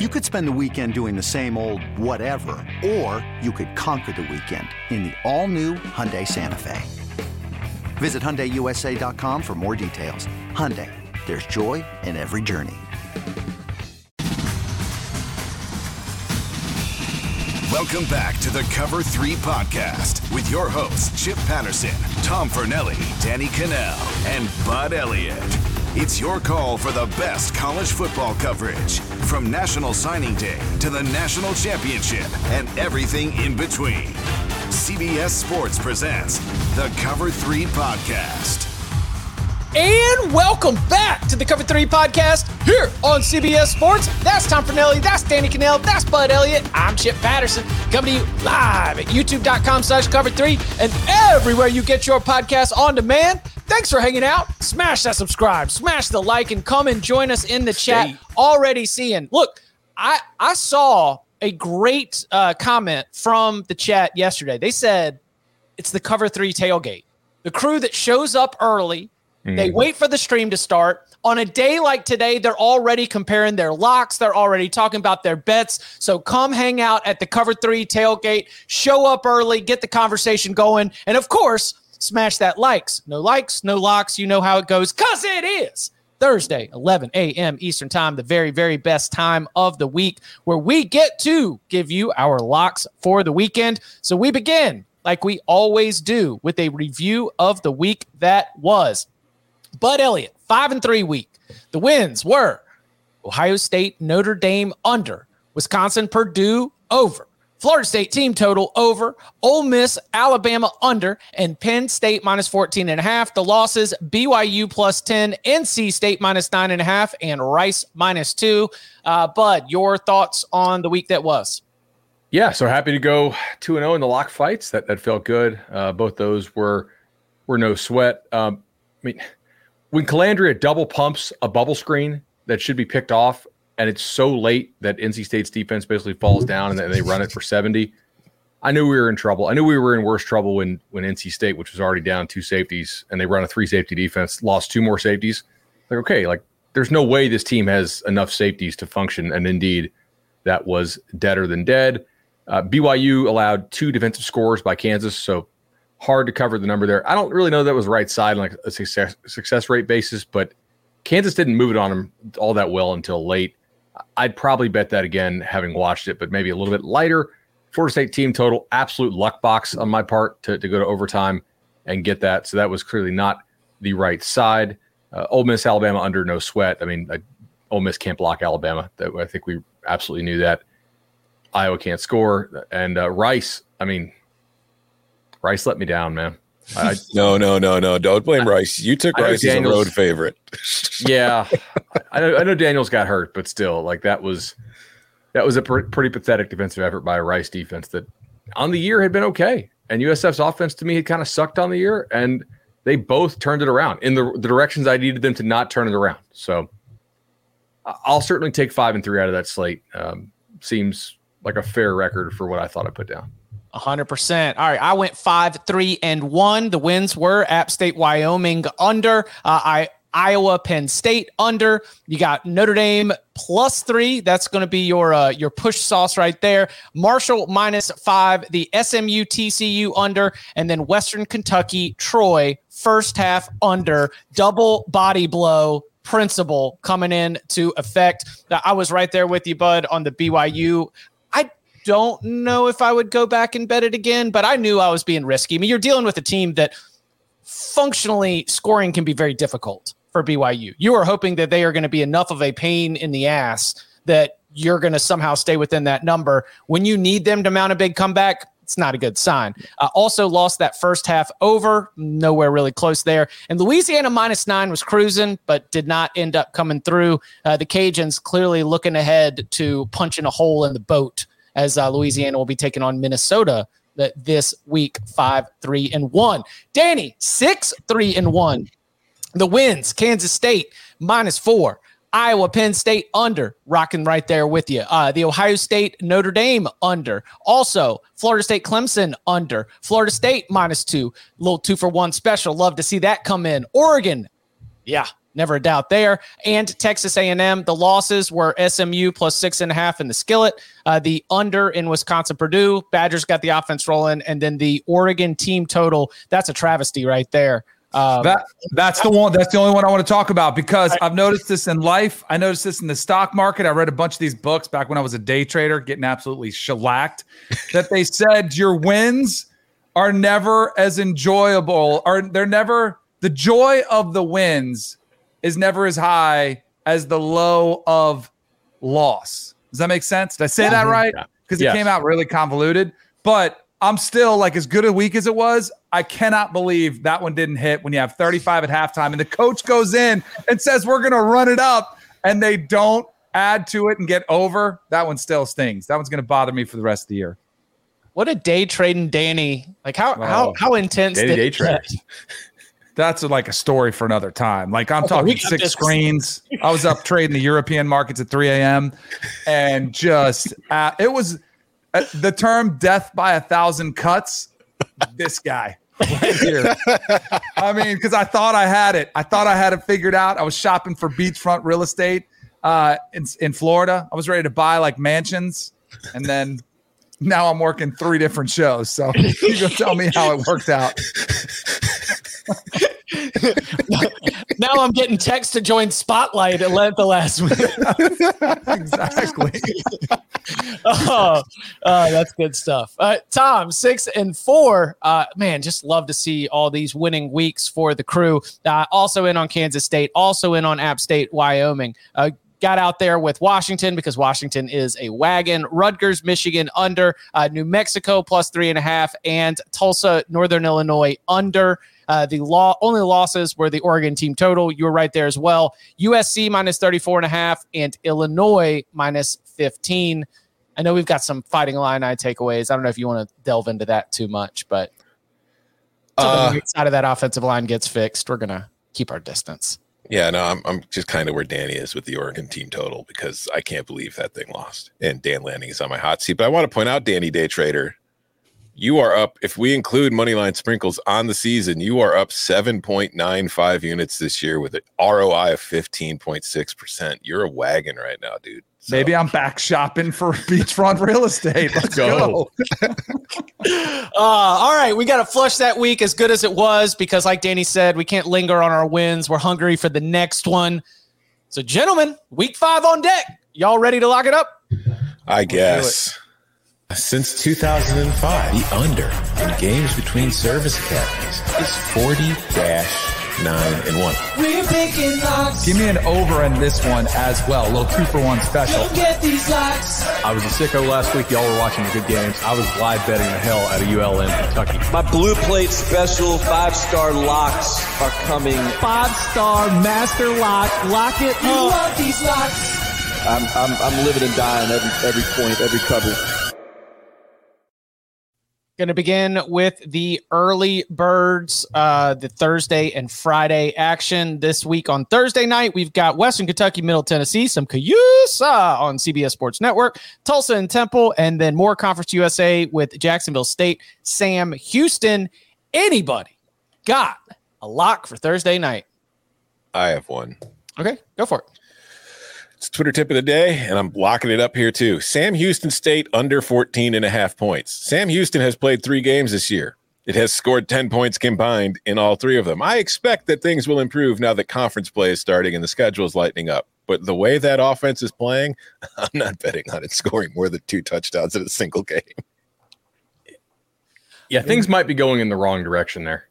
You could spend the weekend doing the same old whatever, or you could conquer the weekend in the all-new Hyundai Santa Fe. Visit HyundaiUSA.com for more details. Hyundai, there's joy in every journey. Welcome back to the Cover 3 podcast with your hosts, Chip Patterson, Tom Fornelli, Danny Kanell, and Bud Elliott. It's your call for the best college football coverage from National Signing Day to the National Championship and everything in between. CBS Sports presents the Cover 3 Podcast. And welcome back to the Cover 3 podcast here on CBS Sports. That's Tom Fornelli, that's Danny Kanell, that's Bud Elliott. I'm Chip Patterson, coming to you live at youtube.com slash cover 3 and everywhere you get your podcast on demand. Thanks for hanging out. Smash that subscribe, smash the like, and come and join us in the chat. Already seeing. Look, I I saw a great uh, comment from the chat yesterday. They said it's the cover three tailgate. The crew that shows up early, mm. they wait for the stream to start. On a day like today, they're already comparing their locks. They're already talking about their bets. So come hang out at the cover three tailgate, show up early, get the conversation going. And of course, smash that likes. No likes, no locks. You know how it goes because it is Thursday, 11 a.m. Eastern Time, the very, very best time of the week where we get to give you our locks for the weekend. So we begin, like we always do, with a review of the week that was. Bud Elliott, five and three week. The wins were Ohio State, Notre Dame under, Wisconsin, Purdue over, Florida State team total over, Ole Miss, Alabama under, and Penn State minus 14 and a half. The losses BYU plus 10, NC State minus nine and a half, and Rice minus two. Uh, Bud, your thoughts on the week that was? Yeah, so happy to go 2 0 in the lock fights. That that felt good. Uh, both those were were no sweat. Um, I mean, when Calandria double pumps a bubble screen that should be picked off and it's so late that NC State's defense basically falls down and then they run it for 70. I knew we were in trouble. I knew we were in worse trouble when when NC State, which was already down two safeties, and they run a three safety defense, lost two more safeties. Like, okay, like there's no way this team has enough safeties to function. And indeed, that was deader than dead. Uh, BYU allowed two defensive scores by Kansas, so hard to cover the number there. I don't really know that was right side on like a success success rate basis, but Kansas didn't move it on them all that well until late. I'd probably bet that again, having watched it, but maybe a little bit lighter. Florida State team total, absolute luck box on my part to, to go to overtime and get that. So that was clearly not the right side. Uh, Ole Miss, Alabama under no sweat. I mean, uh, Ole Miss can't block Alabama. That I think we absolutely knew that. Iowa can't score, and uh, Rice. I mean, Rice let me down, man. I, no, no, no, no. Don't blame Rice. You took Rice as a road favorite. yeah, I know, I know Daniels got hurt, but still, like that was that was a pr- pretty pathetic defensive effort by a Rice defense that on the year had been okay, and USF's offense to me had kind of sucked on the year, and they both turned it around in the, the directions I needed them to not turn it around. So I'll certainly take five and three out of that slate. Um, seems like a fair record for what I thought I put down. 100%. All right. I went five, three, and one. The wins were App State, Wyoming under. Uh, I Iowa, Penn State under. You got Notre Dame plus three. That's going to be your uh, your push sauce right there. Marshall minus five. The SMU TCU under, and then Western Kentucky Troy first half under. Double body blow principle coming in to effect. I was right there with you, Bud, on the BYU don't know if I would go back and bet it again, but I knew I was being risky. I mean, you're dealing with a team that functionally scoring can be very difficult for BYU. You are hoping that they are going to be enough of a pain in the ass that you're going to somehow stay within that number. When you need them to mount a big comeback, It's not a good sign. Uh, also lost that first half over, nowhere really close there. And Louisiana minus nine was cruising, but did not end up coming through. Uh, the Cajuns clearly looking ahead to punching a hole in the boat as uh, Louisiana will be taking on Minnesota that this week, five, three, and one. Danny, six, three, and one. The wins, Kansas State minus four. Iowa, Penn State under, rocking right there with you. Uh, the Ohio State, Notre Dame under. Also, Florida State, Clemson under. Florida State minus two, little two for one special. Love to see that come in. Oregon, yeah, never a doubt there. And Texas A&M, the losses were SMU plus six and a half in the skillet. Uh, the under in Wisconsin, Purdue. Badgers got the offense rolling, and then the Oregon team total. That's a travesty right there. Um, that that's the one. That's the only one I want to talk about because I've noticed this in life. I noticed this in the stock market. I read a bunch of these books back when I was a day trader, getting absolutely shellacked. that they said your wins are never as enjoyable, or they're never the joy of the wins is never as high as the low of loss. Does that make sense? Did I say yeah. that right? Because it came out really convoluted, but I'm still like as good a week as it was. I cannot believe that one didn't hit when you have 35 at halftime and the coach goes in and says, We're going to run it up, and they don't add to it and get over. That one still stings. That one's going to bother me for the rest of the year. What a day trading Danny. Like, how, oh, how, how intense did day trade? That's like a story for another time. Like I'm okay, talking six this. screens. I was up trading the European markets at 3 a.m. and just uh, it was uh, the term "death by a thousand cuts." This guy right here. I mean, because I thought I had it. I thought I had it figured out. I was shopping for beachfront real estate uh, in in Florida. I was ready to buy like mansions, and then now I'm working three different shows. So you go tell me how it worked out. Now I'm getting text to join Spotlight at the last minute. exactly. oh, uh, that's good stuff. Uh, Tom, six and four. Uh, man, just love to see all these winning weeks for the crew. Uh, also in on Kansas State, also in on App State, Wyoming. Got out there with Washington because Washington is a wagon. Rutgers, Michigan under, uh, New Mexico plus three and a half, and Tulsa, Northern Illinois under. Uh, the law only losses were the Oregon team total. You were right there as well. USC minus 34 and a half and Illinois minus 15. I know we've got some fighting line eye takeaways. I don't know if you want to delve into that too much, but uh, the side of that offensive line gets fixed, we're gonna keep our distance. Yeah, no, I'm I'm just kind of where Danny is with the Oregon team total because I can't believe that thing lost. And Dan Lanning is on my hot seat. But I want to point out, Danny Day Trader, you are up if we include moneyline sprinkles on the season you are up 7.95 units this year with an roi of 15.6% you're a wagon right now dude so. maybe i'm back shopping for beachfront real estate. Let's go, go. uh, all right we got to flush that week as good as it was because like danny said we can't linger on our wins. We're hungry for the next one. So gentlemen week five on deck. Y'all ready to lock it up? I guess. Since 2005, the under in games between service academies is 40 9 and 1. We're picking locks. Give me an over in this one as well. A little two for one special. Get these locks. I was a sicko last week. Y'all were watching the good games. I was live betting the hell out of UL in Kentucky. My blue plate special five star locks are coming. Five star master lock. Lock it you up. want these locks. I'm, I'm, I'm living and dying every, every point, every cover. Going to begin with the early birds, uh, the Thursday and Friday action this week. On Thursday night, we've got Western Kentucky, Middle Tennessee, some C-USA on CBS Sports Network, Tulsa and Temple, and then more Conference USA with Jacksonville State, Sam Houston. Anybody got a lock for Thursday night? I have one. Okay, go for it. It's Twitter tip of the day, and I'm locking it up here too. Sam Houston State under 14 and a half points. Sam Houston has played three games this year. It has scored 10 points combined in all three of them. I expect that things will improve now that conference play is starting and the schedule is lightening up. But the way that offense is playing, I'm not betting on it scoring more than two touchdowns in a single game. Yeah, things might be going in the wrong direction there.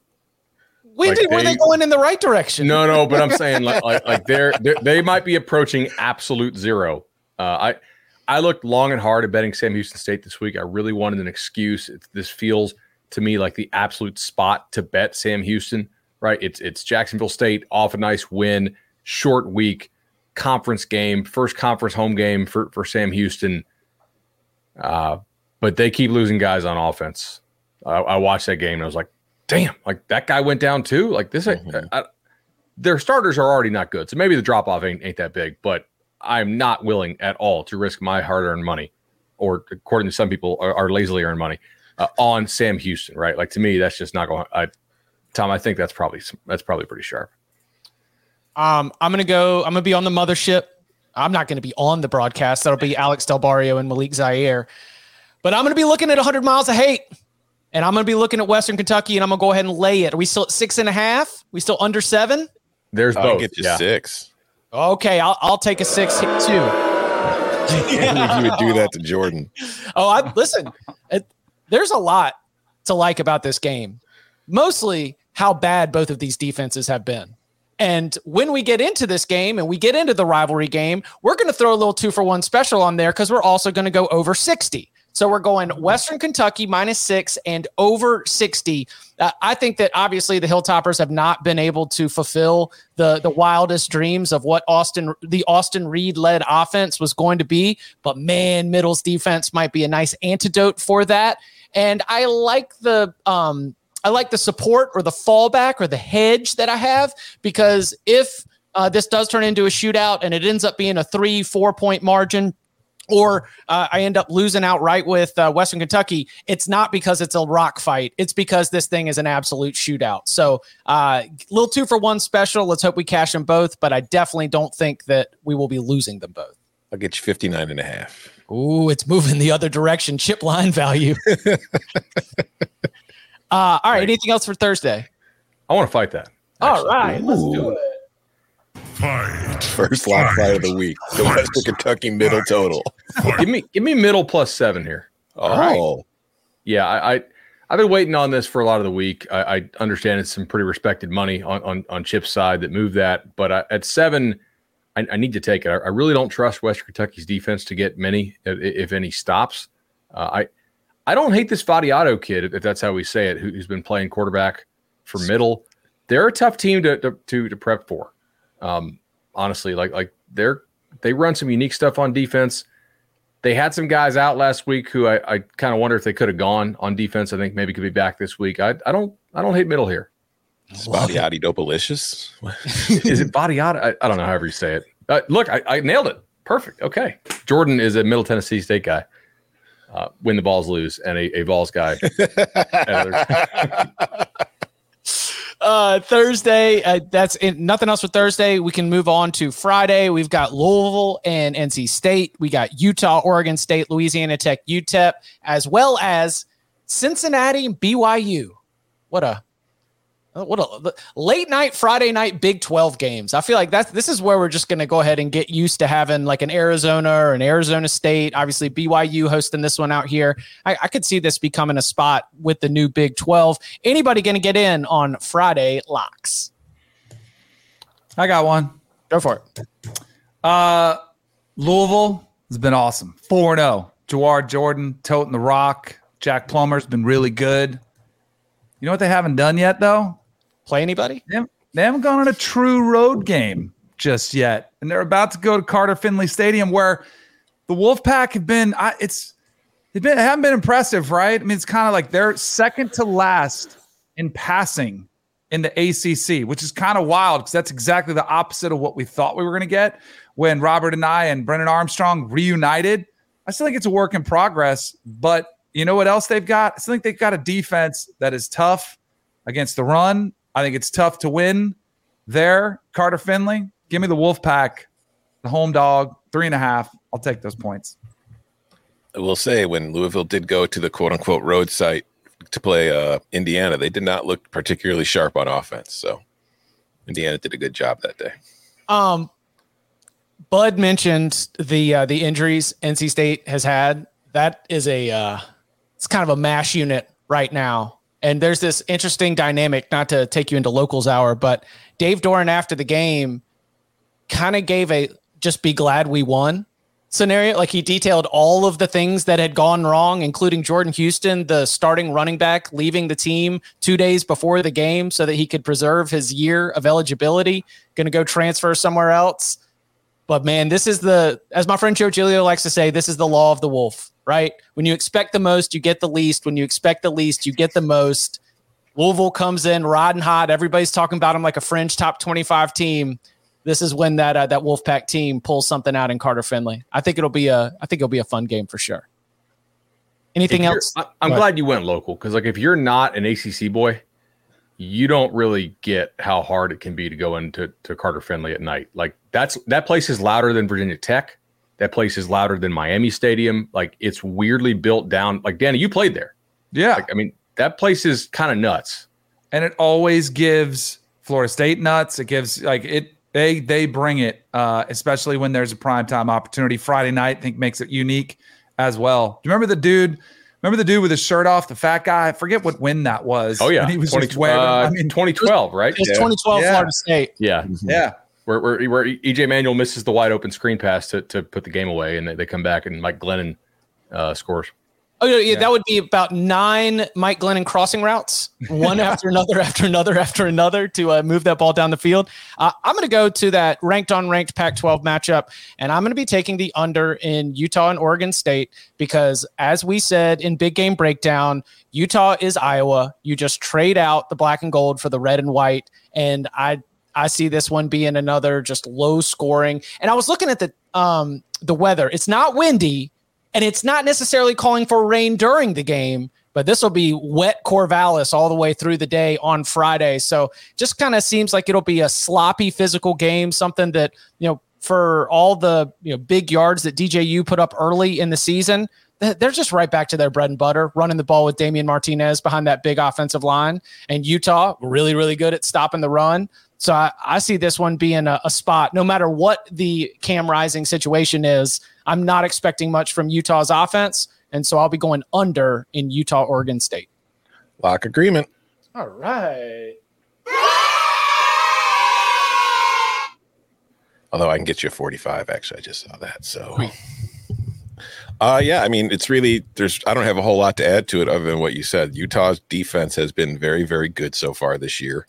When like did, they, were they going in the right direction? No, no, but I'm saying like like, like they're, they're they might be approaching absolute zero. Uh, I I looked long and hard at betting Sam Houston State this week. I really wanted an excuse. It's, this feels to me like the absolute spot to bet Sam Houston. Right? It's it's Jacksonville State off a nice win, short week, conference game, first conference home game for for Sam Houston. Uh, but they keep losing guys on offense. I, I watched that game and I was like, damn, like that guy went down too. Like this, mm-hmm. I, I, their starters are already not good. So maybe the drop off ain't, ain't that big, but I'm not willing at all to risk my hard earned money, or according to some people, are, are lazily earned money uh, on Sam Houston. Right? Like to me, that's just not going. I, Tom, I think that's probably that's probably pretty sharp. Um, I'm gonna go. I'm gonna be on the mothership. I'm not gonna be on the broadcast. That'll be Alex Del Barrio and Malik Zaire. But I'm gonna be looking at 100 miles of hate. And I'm going to be looking at Western Kentucky, and I'm going to go ahead and lay it. Are we still at six and a half? We still under seven? There's both. I'll get you yeah. six. Okay, I'll, I'll take a six hit too. you would do that to Jordan. Oh, I listen. It, there's a lot to like about this game. Mostly how bad both of these defenses have been. And when we get into this game and we get into the rivalry game, we're going to throw a little two for one special on there because we're also going to go over 60. So we're going Western Kentucky minus six and over 60. Uh, I think that obviously the Hilltoppers have not been able to fulfill the, the wildest dreams of what Austin, the Austin Reed led offense was going to be. But man, Middle's defense might be a nice antidote for that. And I like the, um, I like the support or the fallback or the hedge that I have because if uh, this does turn into a shootout and it ends up being a three, four point margin, or uh, I end up losing outright with uh, Western Kentucky, it's not because it's a rock fight. It's because this thing is an absolute shootout. So, a uh, little two for one special. Let's hope we cash them both, but I definitely don't think that we will be losing them both. I'll get you 59 and a half. Ooh, it's moving the other direction. Chip line value. Uh, all right, right. Anything else for Thursday? I want to fight that. Actually. All right. Let's do it. Fight. First lock fight of the week. The fight. Western Kentucky middle total. give me give me middle plus seven here. Oh. Right. Yeah, I, I have been waiting on this for a lot of the week. I, I, understand it's some pretty respected money on on, on Chip's side that moved that, but I, at seven, I, I, need to take it. I, I, really don't trust Western Kentucky's defense to get many, if, if any, stops. Uh, I I don't hate this Vattiato kid, if that's how we say it, who, has been playing quarterback for middle. They're a tough team to to, to, to prep for. Um, honestly, like like they're they run some unique stuff on defense. They had some guys out last week who I, I kind of wonder if they could have gone on defense. I think maybe could be back this week. I, I don't I don't hate middle here. Spotty Dopalicious? is it Badiati? I, I, don't know however you say it. Uh, look, I, I, nailed it. Perfect. Okay. Jordan is a Middle Tennessee State guy. Uh, when the balls lose, and a, a Vols guy. uh, Thursday. Uh, that's it. nothing else for Thursday. We can move on to Friday. We've got Louisville and NC State. We got Utah, Oregon State, Louisiana Tech, UTEP, as well as Cincinnati, BYU. What a what a late night Friday night Big 12 games. I feel like that's this is where we're just going to go ahead and get used to having like an Arizona or an Arizona State. Obviously, BYU hosting this one out here. I, I could see this becoming a spot with the new Big 12. Anybody going to get in on Friday locks? I got one. Go for it. Uh, Louisville has been awesome. 4 0. Jawhar Jordan toting the rock. Jack Plummer's been really good. You know what they haven't done yet, though? Play anybody? They haven't, they haven't gone on a true road game just yet, and they're about to go to Carter Finley Stadium, where the Wolfpack have been. I, it's they've been haven't been impressive, right? I mean, it's kind of like they're second to last in passing in the ACC, which is kind of wild because that's exactly the opposite of what we thought we were going to get when Robert Anae and Brennan Armstrong reunited. I still think it's a work in progress, but you know what else they've got? I still think they've got a defense that is tough against the run I think it's tough to win there. Carter Finley, give me the Wolfpack, the home dog, three and a half. I'll take those points. I will say when Louisville did go to the quote unquote road site to play uh, Indiana, they did not look particularly sharp on offense. So Indiana did a good job that day. Um, Bud mentioned the uh, the injuries NC State has had. That is a uh, it's kind of a mash unit right now and there's this interesting dynamic, not to take you into locals hour, but Dave Doeren after the game kind of gave a just be glad we won. scenario. Like he detailed all of the things that had gone wrong, including Jordan Houston, the starting running back, leaving the team two days before the game so that he could preserve his year of eligibility, going to go transfer somewhere else. But man, this is the, as my friend Joe Giglio likes to say, this is the law of the wolf, right? When you expect the most, you get the least. When you expect the least, you get the most. Louisville comes in riding hot. Everybody's talking about him like a fringe top 25 team this is when that uh, that Wolfpack team pulls something out in Carter Finley. I think it'll be a I think it'll be a fun game for sure. Anything else? I'm glad you went local because like if you're not an ACC boy, you don't really get how hard it can be to go into to Carter Finley at night. Like that's that place is louder than Virginia Tech. That place is louder than Miami Stadium. Like it's weirdly built down. Like Danny, you played there. Yeah. Like, I mean, that place is kind of nuts. And it always gives Florida State nuts. It gives like it they they bring it, uh, especially when there's a primetime opportunity. Friday night, I think makes it unique as well. Do you remember the dude? Remember the dude with his shirt off, the fat guy? I forget what win that was. Oh yeah, he was 20, just wearing. uh, I mean, 2012, right? It's 2012 Yeah. Florida State. Yeah, yeah. where, where where EJ Manuel misses the wide open screen pass to, to put the game away, and they, they come back and Mike Glennon uh, scores. Oh yeah, yeah, that would be about nine Mike Glennon crossing routes, one after another, after another, after another, to uh, move that ball down the field. Uh, I'm going to go to that ranked on ranked Pac-12 matchup, and I'm going to be taking the under in Utah and Oregon State because, as we said in Big Game Breakdown, Utah is Iowa. You just trade out the black and gold for the red and white, and I I see this one being another just low scoring. And I was looking at the um the weather. It's not windy and it's not necessarily calling for rain during the game, but this will be wet Corvallis all the way through the day on Friday. So just kind of seems like it'll be a sloppy physical game, something that, you know, for all the you know big yards that DJU put up early in the season, they're just right back to their bread and butter, running the ball with Damian Martinez behind that big offensive line. And Utah, really, really good at stopping the run. So I, I see this one being a, a spot, no matter what the Cam Rising situation is. I'm not expecting much from Utah's offense. And so I'll be going under in Utah, Oregon State. Lock agreement. All right. Although I can get you a 45, actually. I just saw that. So, uh, yeah, I mean, it's really, there's, I don't have a whole lot to add to it other than what you said. Utah's defense has been very, very good so far this year,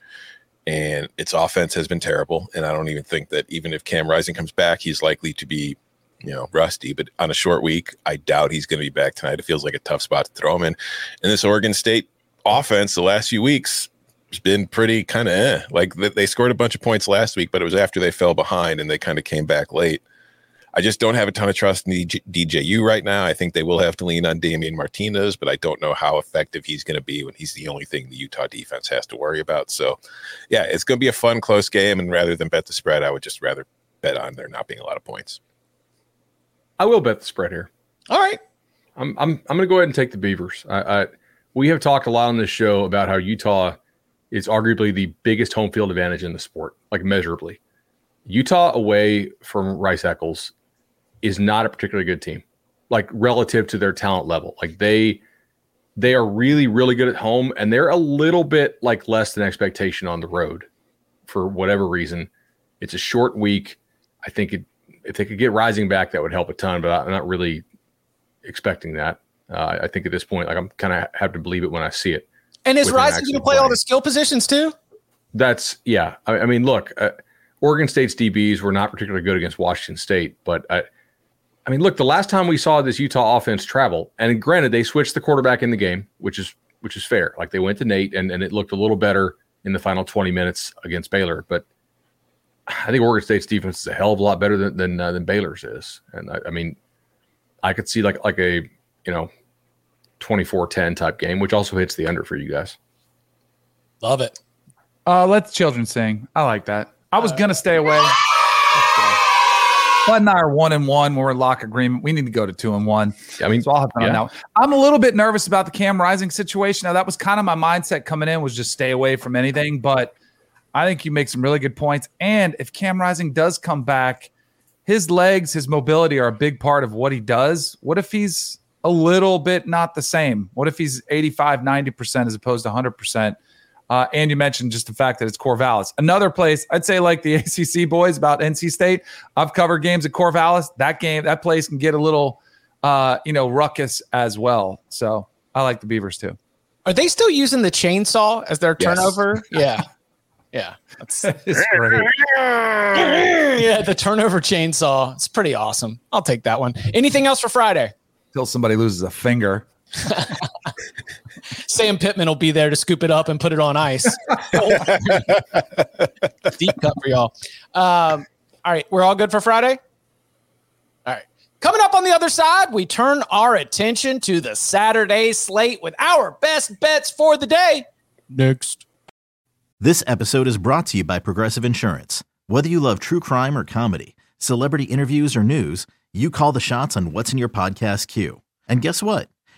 and its offense has been terrible. And I don't even think that even if Cam Rising comes back, he's likely to be, you know, rusty. But on a short week, I doubt he's going to be back tonight. It feels like a tough spot to throw him in. And this Oregon State offense, the last few weeks, has been pretty kind of eh. like they scored a bunch of points last week, but it was after they fell behind and they kind of came back late. I just don't have a ton of trust in DJ- DJU right now. I think they will have to lean on Damian Martinez, but I don't know how effective he's going to be when he's the only thing the Utah defense has to worry about. So, yeah, it's going to be a fun, close game. And rather than bet the spread, I would just rather bet on there not being a lot of points. I will bet the spread here. All right. I'm I'm I'm going to go ahead and take the Beavers. I, I we have talked a lot on this show about how Utah is arguably the biggest home field advantage in the sport, like measurably. Utah away from Rice Eccles is not a particularly good team, like relative to their talent level. Like they they are really really good at home, and they're a little bit like less than expectation on the road for whatever reason. It's a short week. I think it, if they could get Rising back, that would help a ton. But I'm not really expecting that. Uh, I think at this point, like I'm kind of have to believe it when I see it. And is Rising going to play all the skill positions too? That's yeah. I, I mean, look, uh, Oregon State's DBs were not particularly good against Washington State, but I, I mean, look, the last time we saw this Utah offense travel, and granted, they switched the quarterback in the game, which is which is fair. Like they went to Nate, and and it looked a little better in the final 20 minutes against Baylor, but. I think Oregon State's defense is a hell of a lot better than than, uh, than Baylor's is, and I, I mean, I could see like like a you know 24-10 type game, which also hits the under for you guys. Love it. Uh, let the children sing. I like that. I was gonna stay away. Bud and I are one and one. We're in lock agreement. We need to go to two and one. I mean, So I'll have fun yeah. that. one. I'm a little bit nervous about the Cam Rising situation. Now that was kind of my mindset coming in was just stay away from anything. But I think you make some really good points. And if Cam Rising does come back, his legs, his mobility are a big part of what he does. What if he's a little bit not the same? What if he's 85, 90% as opposed to 100%? Uh, and you mentioned just the fact that it's Corvallis. Another place, I'd say, like the ACC boys about NC State. I've covered games at Corvallis. That game, that place can get a little, uh, you know, ruckus as well. So I like the Beavers too. Are they still using the chainsaw as their Yes. turnover? Yeah. Yeah. That's, great. yeah, the turnover chainsaw. It's pretty awesome. I'll take that one. Anything else for Friday? Till somebody loses a finger. Sam Pittman will be there to scoop it up and put it on ice. Deep cut for y'all. Um, all right, we're all good for Friday. All right. Coming up on the other side, we turn our attention to the Saturday slate with our best bets for the day. Next. This episode is brought to you by Progressive Insurance. Whether you love true crime or comedy, celebrity interviews or news, you call the shots on what's in your podcast queue. And guess what?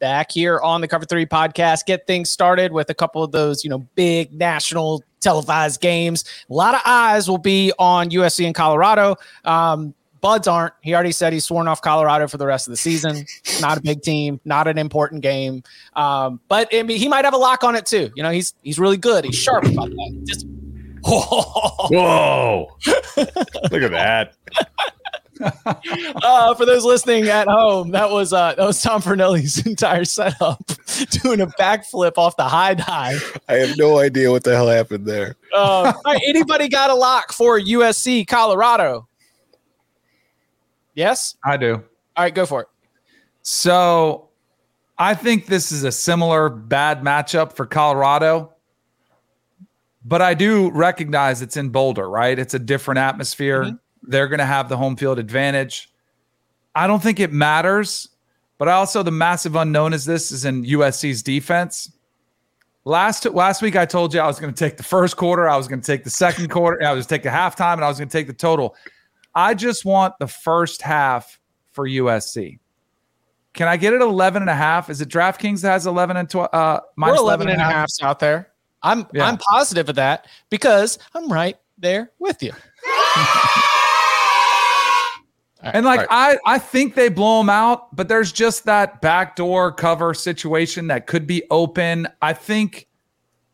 Back here on the Cover Three podcast. Get things started with a couple of those, you know, big national televised games. A lot of eyes will be on USC and Colorado. Um, Buds aren't. He already said he's sworn off Colorado for the rest of the season. Not a big team, not an important game. Um, but I mean, he might have a lock on it too. You know, he's he's really good. He's sharp about that. Just Whoa. Look at that. uh, for those listening at home, that was uh, that was Tom Fornelli's entire setup, doing a backflip off the high dive. I have no idea what the hell happened there. Uh, all right, anybody got a lock for USC Colorado? Yes. I do. All right, go for it. So I think this is a similar bad matchup for Colorado. But I do recognize it's in Boulder, right? It's a different atmosphere. They're going to have the home field advantage. I don't think it matters, but I also the massive unknown is this is in USC's defense. Last last week I told you I was going to take the first quarter, I was going to take the second quarter, I was going to take the halftime, and I was going to take the total. I just want the first half for USC. Can I get it 11 and a half? Is it DraftKings that has 11 and 12? Uh, We're minus 11 and a half out there. I'm Yeah. I'm positive of that because I'm right there with you. And like I, I think they blow them out, but there's just that backdoor cover situation that could be open. I think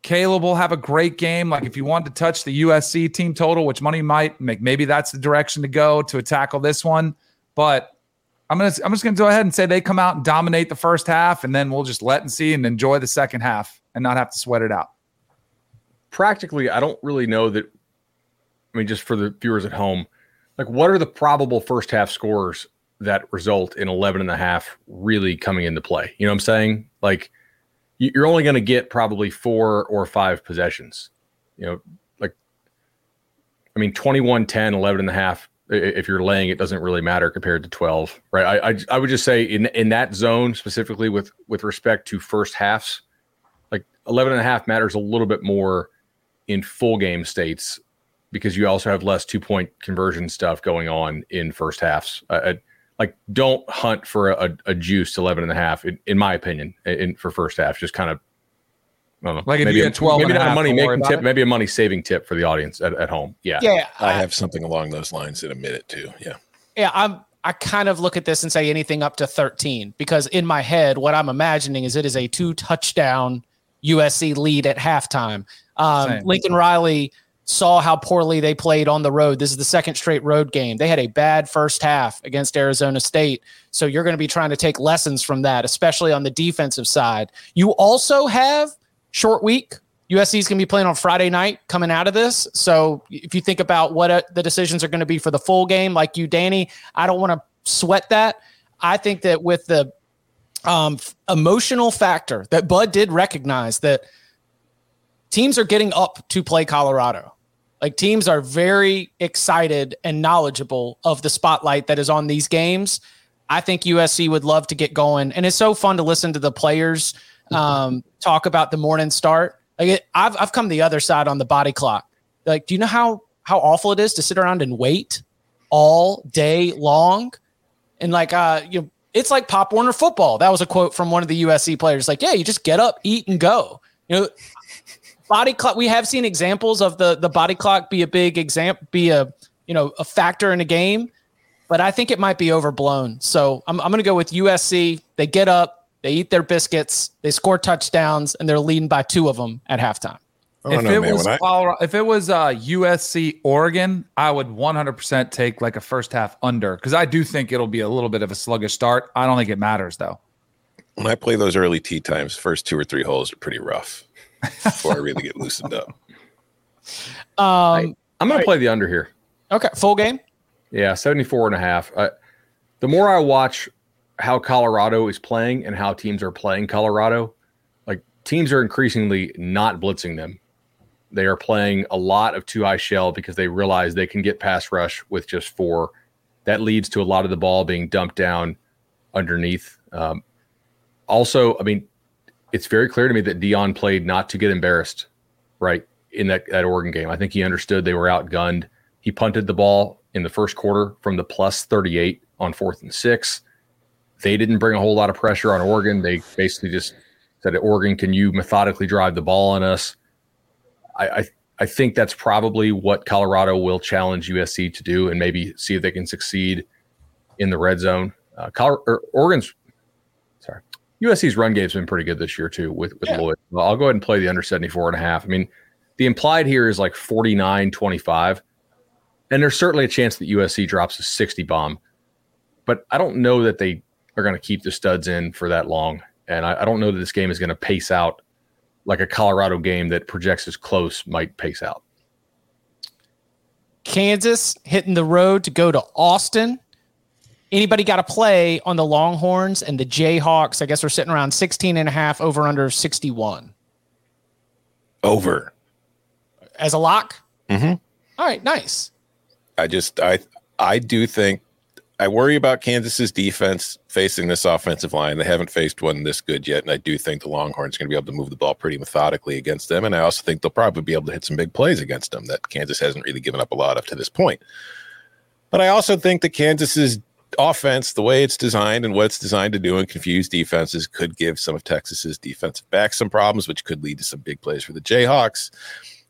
Caleb will have a great game. Like if you want to touch the USC team total, which money might make, maybe that's the direction to go to tackle this one. But I'm gonna, I'm just gonna go ahead and say they come out and dominate the first half, and then we'll just let and see and enjoy the second half and not have to sweat it out. Practically, I don't really know that. I mean, just for the viewers at home, like what are the probable first half scores that result in 11 and a half really coming into play? You know what I'm saying? Like you- you're only going to get probably four or five possessions. You know, like, I mean, 21, 10, 11 and a half. If you're laying, it doesn't really matter compared to 12, right? I, I, I would just say in, in that zone, specifically with, with respect to first halves, like 11 and a half matters a little bit more in full game states because you also have less two point conversion stuff going on in first halves. Uh, uh, like don't hunt for a, a juice 11 and a half in, in my opinion in for first half just kind of I don't know. Like if maybe you a, get 12 maybe and a not a half, money making tip it. maybe a money saving tip for the audience at, at home yeah Yeah, I have something along those lines in a minute too. Yeah. Yeah, I'm I kind of look at this and say anything up to 13 because in my head, what I'm imagining is it is a two touchdown USC lead at halftime. Um, Same. Lincoln Riley saw how poorly they played on the road. This is the second straight road game. They had a bad first half against Arizona State. So you're going to be trying to take lessons from that, especially on the defensive side. You also have short week USC is going to be playing on Friday night coming out of this. So if you think about what uh, the decisions are going to be for the full game, like you, Danny, I don't want to sweat that. I think that with the um, emotional factor that Bud did recognize that teams are getting up to play Colorado. Like teams are very excited and knowledgeable of the spotlight that is on these games. I think USC would love to get going, and it's so fun to listen to the players um, talk about the morning start. Like it, I've I've come the other side on the body clock. Like, do you know how how awful it is to sit around and wait all day long? And like, uh, you know, it's like Pop Warner football. That was a quote from one of the USC players. Like, yeah, you just get up, eat, and go. You know, body clock. We have seen examples of the the body clock be a big example, be a you know a factor in a game, but I think it might be overblown. So I'm I'm going to go with USC. They get up, they eat their biscuits, they score touchdowns, and they're leading by two of them at halftime. I don't if know, it man. was When I- Colorado, if it was uh, USC Oregon, I would 100% take like a first half under because I do think it'll be a little bit of a sluggish start. I don't think it matters though. when I play those early tee times, first two or three holes are pretty rough before I really get loosened up. Um, I'm going to play the under here. okay, full game. Yeah, 74 and a half. Uh, the more I watch how Colorado is playing and how teams are playing Colorado, like teams are increasingly not blitzing them. They are playing a lot of two high shell because they realize they can get pass rush with just four. That leads to a lot of the ball being dumped down underneath. Um, also, I mean, it's very clear to me that Deion played not to get embarrassed, right? In that, that Oregon game. I think he understood they were outgunned. He punted the ball in the first quarter from the plus 38 on fourth and six. They didn't bring a whole lot of pressure on Oregon. They basically just said, Oregon, can you methodically drive the ball on us? I, I, I think that's probably what Colorado will challenge USC to do and maybe see if they can succeed in the red zone. Uh, Oregon's, USC's run game's been pretty good this year too with, with Lloyd. Well, I'll go ahead and play the under 74 and a half. I mean, the implied here is like 49 25. And there's certainly a chance that USC drops a 60 bomb, but I don't know that they are going to keep the studs in for that long. And I, I don't know that this game is going to pace out like a Colorado game that projects as close might pace out. Kansas hitting the road to go to Austin. Anybody got to play on the Longhorns and the Jayhawks? I guess we're sitting around 16 and a half over under 61 Over. as a lock. Mm-hmm. All right, nice. I just I I do think I worry about Kansas's defense facing this offensive line. They haven't faced one this good yet, and I do think the Longhorns are going to be able to move the ball pretty methodically against them. And I also think they'll probably be able to hit some big plays against them that Kansas hasn't really given up a lot of to this point. But I also think that Kansas's offense, the way it's designed and what it's designed to do and confuse defenses, could give some of Texas's defensive backs some problems, which could lead to some big plays for the Jayhawks.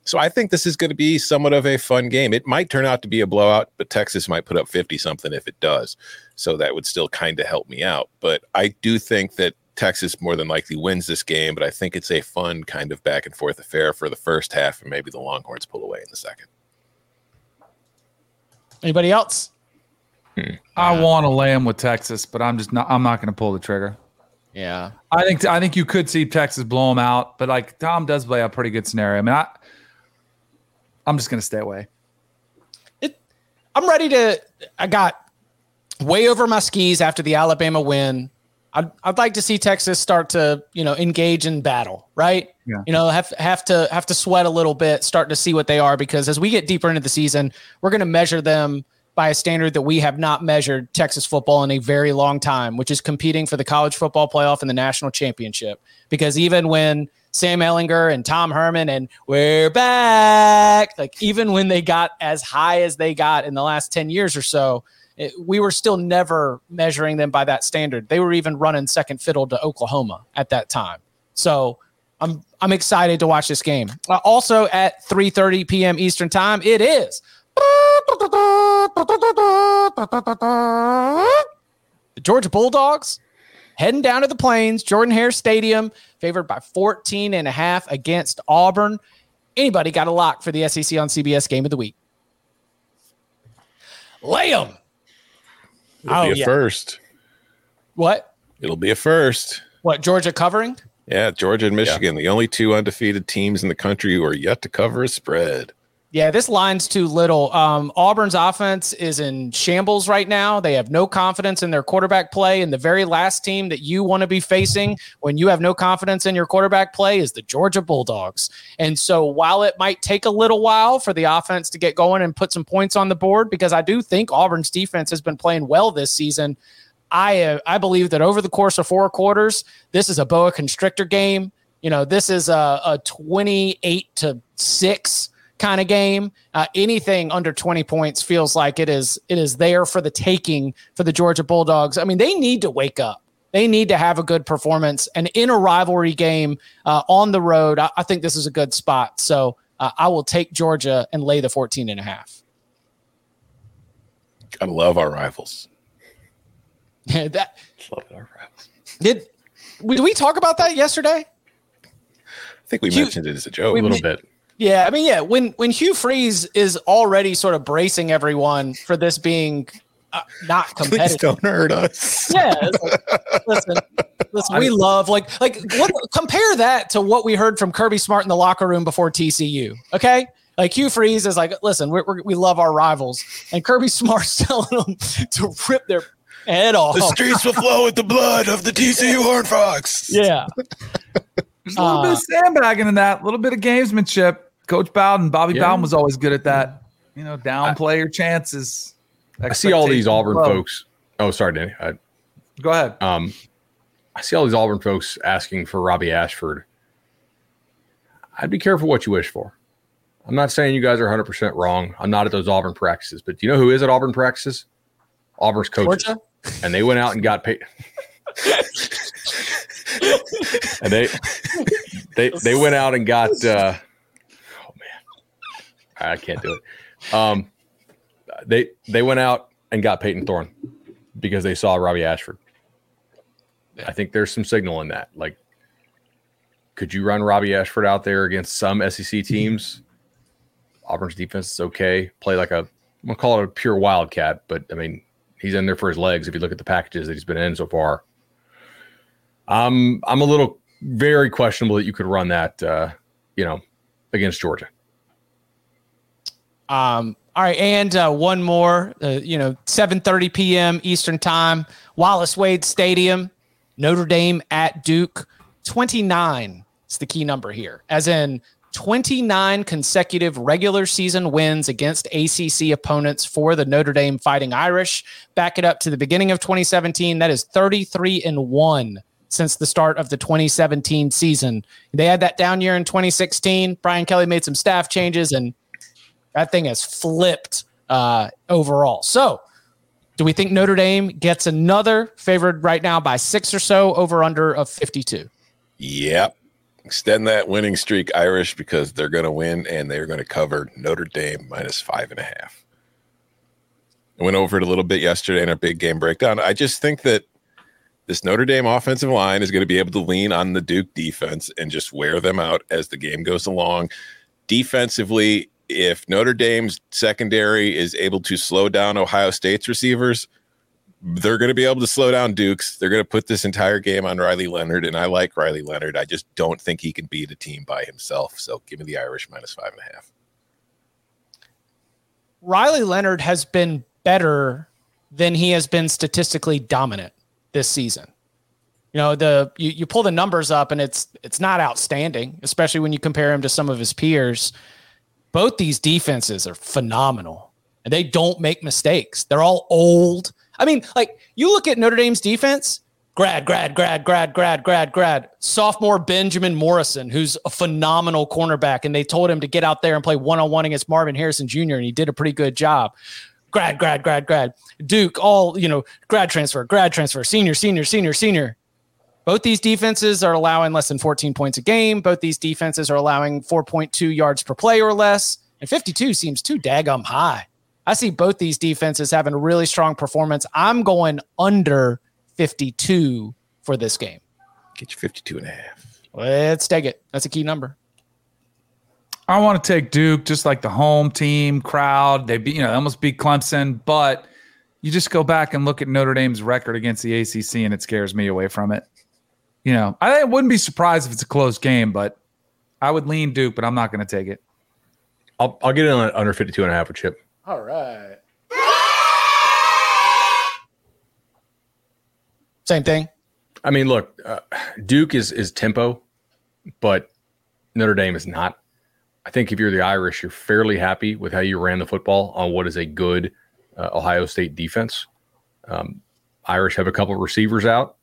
So I think this is going to be somewhat of a fun game. It might turn out to be a blowout, but Texas might put up 50 something if it does. So that would still kind of help me out. But I do think that Texas more than likely wins this game, but I think it's a fun kind of back and forth affair for the first half, and maybe the Longhorns pull away in the second. Anybody else? I want to lay them with Texas, but I'm just not. I'm not going to pull the trigger. Yeah. I think I think you could see Texas blow them out, but like Tom does play a pretty good scenario. I mean, I I'm just going to stay away. It, I'm ready to. I got way over my skis after the Alabama win. I'd, I'd like to see Texas start to you know engage in battle, right? Yeah. You know, have have to have to sweat a little bit, start to see what they are, because as we get deeper into the season, we're going to measure them by a standard that we have not measured Texas football in a very long time, which is competing for the college football playoff and the national championship. Because even when Sam Ehlinger and Tom Herman and we're back, like even when they got as high as they got in the last 10 years or so, it, we were still never measuring them by that standard. They were even running second fiddle to Oklahoma at that time. So I'm I'm excited to watch this game. Uh, also at 3:30 p.m. Eastern Time, it is the Georgia Bulldogs heading down to the plains, Jordan Hare Stadium, favored by 14 and a half against Auburn. Anybody got a lock for the SEC on CBS game of the week? Lay 'em. It'll Oh, be a yeah. first. What? It'll be a first. What? Georgia covering? Yeah, Georgia and Michigan, the only two undefeated teams in the country who are yet to cover a spread. Yeah, this line's too little. Um, Auburn's offense is in shambles right now. They have no confidence in their quarterback play. And the very last team that you want to be facing when you have no confidence in your quarterback play is the Georgia Bulldogs. And so while it might take a little while for the offense to get going and put some points on the board, because I do think Auburn's defense has been playing well this season, I uh, I believe that over the course of four quarters, this is a boa constrictor game. You know, this is a, a 28 to 6 kind of game. Uh, anything under 20 points feels like it is it is there for the taking for the Georgia Bulldogs. I mean, they need to wake up. They need to have a good performance. And in a rivalry game uh, on the road, I, I, think this is a good spot. So uh, I will take Georgia and lay the 14 and a half. I love our rivals. Yeah, that love our rivals. Did, did we talk about that yesterday? I think we Hugh, mentioned it as a joke a little bit. Yeah, I mean, yeah, when when Hugh Freeze is already sort of bracing everyone for this being uh, not competitive. Please don't hurt us. Yeah, like, listen, listen, we love like like what compare that to what we heard from Kirby Smart in the locker room before TCU. Okay, like Hugh Freeze is like, listen, we we love our rivals, and Kirby Smart's telling them to rip their head off. The streets will flow with the blood of the TCU Horn Fox. Yeah. There's a little uh, bit of sandbagging in that, a little bit of gamesmanship. Coach Bowden, Bobby yeah. Bowden was always good at that. You know, downplay your chances. I see all these Auburn low. folks. Oh, sorry, Danny. I, Go ahead. Um, I see all these Auburn folks asking for Robbie Ashford. I'd be careful what you wish for. I'm not saying you guys are 100% wrong. I'm not at those Auburn practices, but do you know who is at Auburn practices? Auburn's coaches. Georgia? And they went out and got paid. and they they they went out and got uh, I can't do it. Um, they they went out and got Payton Thorne because they saw Robbie Ashford. I think there's some signal in that. Like, could you run Robbie Ashford out there against some SEC teams? Auburn's defense is okay. Play like a, I'm gonna call it a pure wildcat, but I mean, he's in there for his legs. If you look at the packages that he's been in so far, I'm I'm a little very questionable that you could run that, uh, you know, against Georgia. Um, all right, and uh, one more. Uh, you know, 7:30 p.m. Eastern Time, Wallace Wade Stadium, Notre Dame at Duke. 29 is the key number here, as in 29 consecutive regular season wins against ACC opponents for the Notre Dame Fighting Irish. Back it up to the beginning of 2017. That is 33 and one since the start of the 2017 season. They had that down year in 2016. Brian Kelly made some staff changes and that thing has flipped uh, overall. So, do we think Notre Dame gets another favored right now by six or so over under of 52? Yep. Extend that winning streak, Irish, because they're going to win and they're going to cover Notre Dame minus five and a half. I went over it a little bit yesterday in our big game breakdown. I just think that this Notre Dame offensive line is going to be able to lean on the Duke defense and just wear them out as the game goes along. Defensively, if Notre Dame's secondary is able to slow down Ohio State's receivers, they're going to be able to slow down Duke's. They're going to put this entire game on Riley Leonard, and I like Riley Leonard. I just don't think he can beat a team by himself. So give me the Irish minus five and a half. Riley Leonard has been better than he has been statistically dominant this season. You know, the you, you pull the numbers up and it's it's not outstanding, especially when you compare him to some of his peers both these defenses are phenomenal and they don't make mistakes. They're all old. I mean, like you look at Notre Dame's defense, grad, grad, grad, grad, grad, grad, grad. Sophomore Benjamin Morrison, who's a phenomenal cornerback, and they told him to get out there and play one on one against Marvin Harrison Jr., and he did a pretty good job. Grad, grad, grad, grad. Duke, all, you know, grad transfer, grad transfer, senior, senior, senior, senior. Both these defenses are allowing less than 14 points a game. Both these defenses are allowing 4.2 yards per play or less. And 52 seems too daggum high. I see both these defenses having a really strong performance. I'm going under 52 for this game. Get you 52 and a half. Let's take it. That's a key number. I want to take Duke, just like the home team crowd. They be, you know, almost beat Clemson, but you just go back and look at Notre Dame's record against the ACC, and it scares me away from it. You know, I wouldn't be surprised if it's a close game, but I would lean Duke, but I'm not going to take it. I'll, I'll get in on under 52 and a half with Chip. All right. Same thing. I mean, look, uh, Duke is is tempo, but Notre Dame is not. I think if you're the Irish, you're fairly happy with how you ran the football on what is a good uh, Ohio State defense. Um, Irish have a couple of receivers out.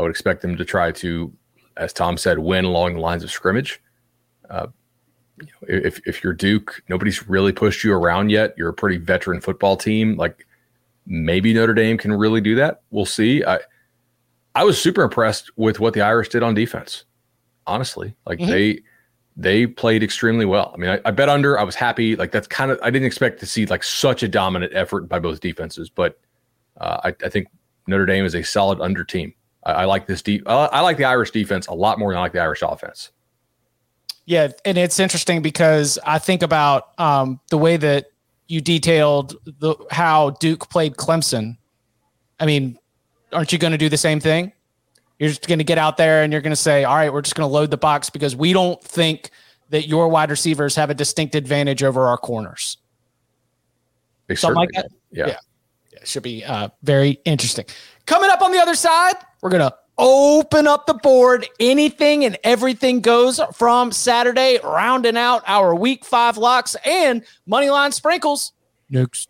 I would expect them to try to, as Tom said, win along the lines of scrimmage. Uh, you know, if if you're Duke, nobody's really pushed you around yet. You're a pretty veteran football team. Like maybe Notre Dame can really do that. We'll see. I I was super impressed with what the Irish did on defense. Honestly, like mm-hmm. they they played extremely well. I mean, I, I, bet under. I was happy. Like that's kind of I didn't expect to see like such a dominant effort by both defenses, but uh, I, I, think Notre Dame is a solid under team. I, I like this deep. I like the Irish defense a lot more than I like the Irish offense. Yeah, and it's interesting because I think about um, the way that you detailed the how Duke played Clemson. I mean, aren't you going to do the same thing? You're just going to get out there and you're going to say, "All right, we're just going to load the box because we don't think that your wide receivers have a distinct advantage over our corners." They Something like that. Yeah. yeah. yeah. should be uh, very interesting. Coming up on the other side, we're going to open up the board. Anything and everything goes from Saturday, rounding out our week five locks and money line sprinkles. Next.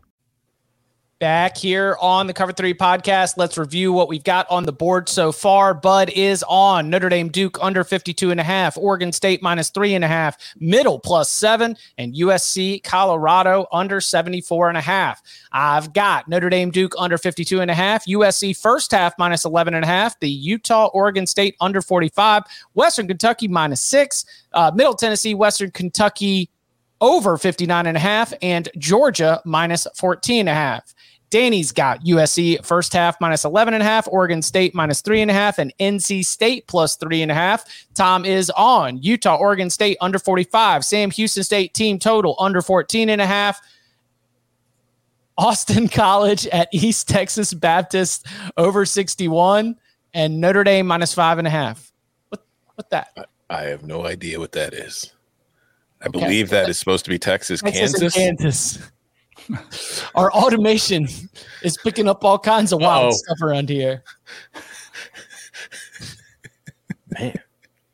back here on the Cover Three podcast. Let's review what we've got on the board so far. Bud is on Notre Dame Duke under 52 and a half, Oregon State minus three and a half, middle plus seven, and USC Colorado under 74 and a half. I've got Notre Dame Duke under 52 and a half, USC first half minus 11 and a half, the Utah Oregon State under 45, Western Kentucky minus six, uh, Middle Tennessee, Western Kentucky over 59 and a half and Georgia minus 14 and a half. Danny's got USC first half minus 11 and a half, Oregon State minus three and a half, and NC State plus three and a half. Tom is on Utah, Oregon State under 45, Sam Houston State team total under 14 and a half. Austin College at East Texas Baptist over 61 and Notre Dame minus five and a half. What what that? I have no idea what that is. I okay. believe that is supposed to be Texas, Texas Kansas. Kansas. Our automation is picking up all kinds of wild Uh-oh. stuff around here. Man,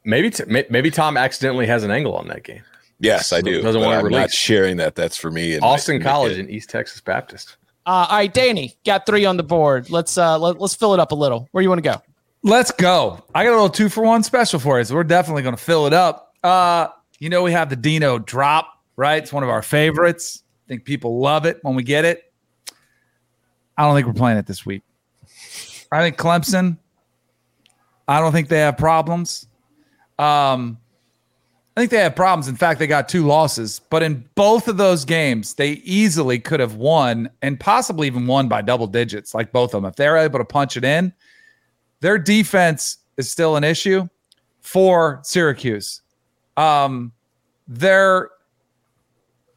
maybe t- maybe Tom accidentally has an angle on that game. Yes, I do. Doesn't want to release. Not sharing that. That's for me. Austin College and East Texas Baptist. Uh, all right, Danny, got three on the board. Let's uh, let, let's fill it up a little. Where you want to go? Let's go. I got a little two for one special for you, so we're definitely going to fill it up. Uh, you know, we have the Dino drop, right? It's one of our favorites think people love it when we get it. I don't think we're playing it this week. I think Clemson. I don't think they have problems. Um, I think they have problems. In fact, they got two losses, but in both of those games, they easily could have won and possibly even won by double digits, like both of them. If they're able to punch it in, their defense is still an issue for Syracuse. Um, their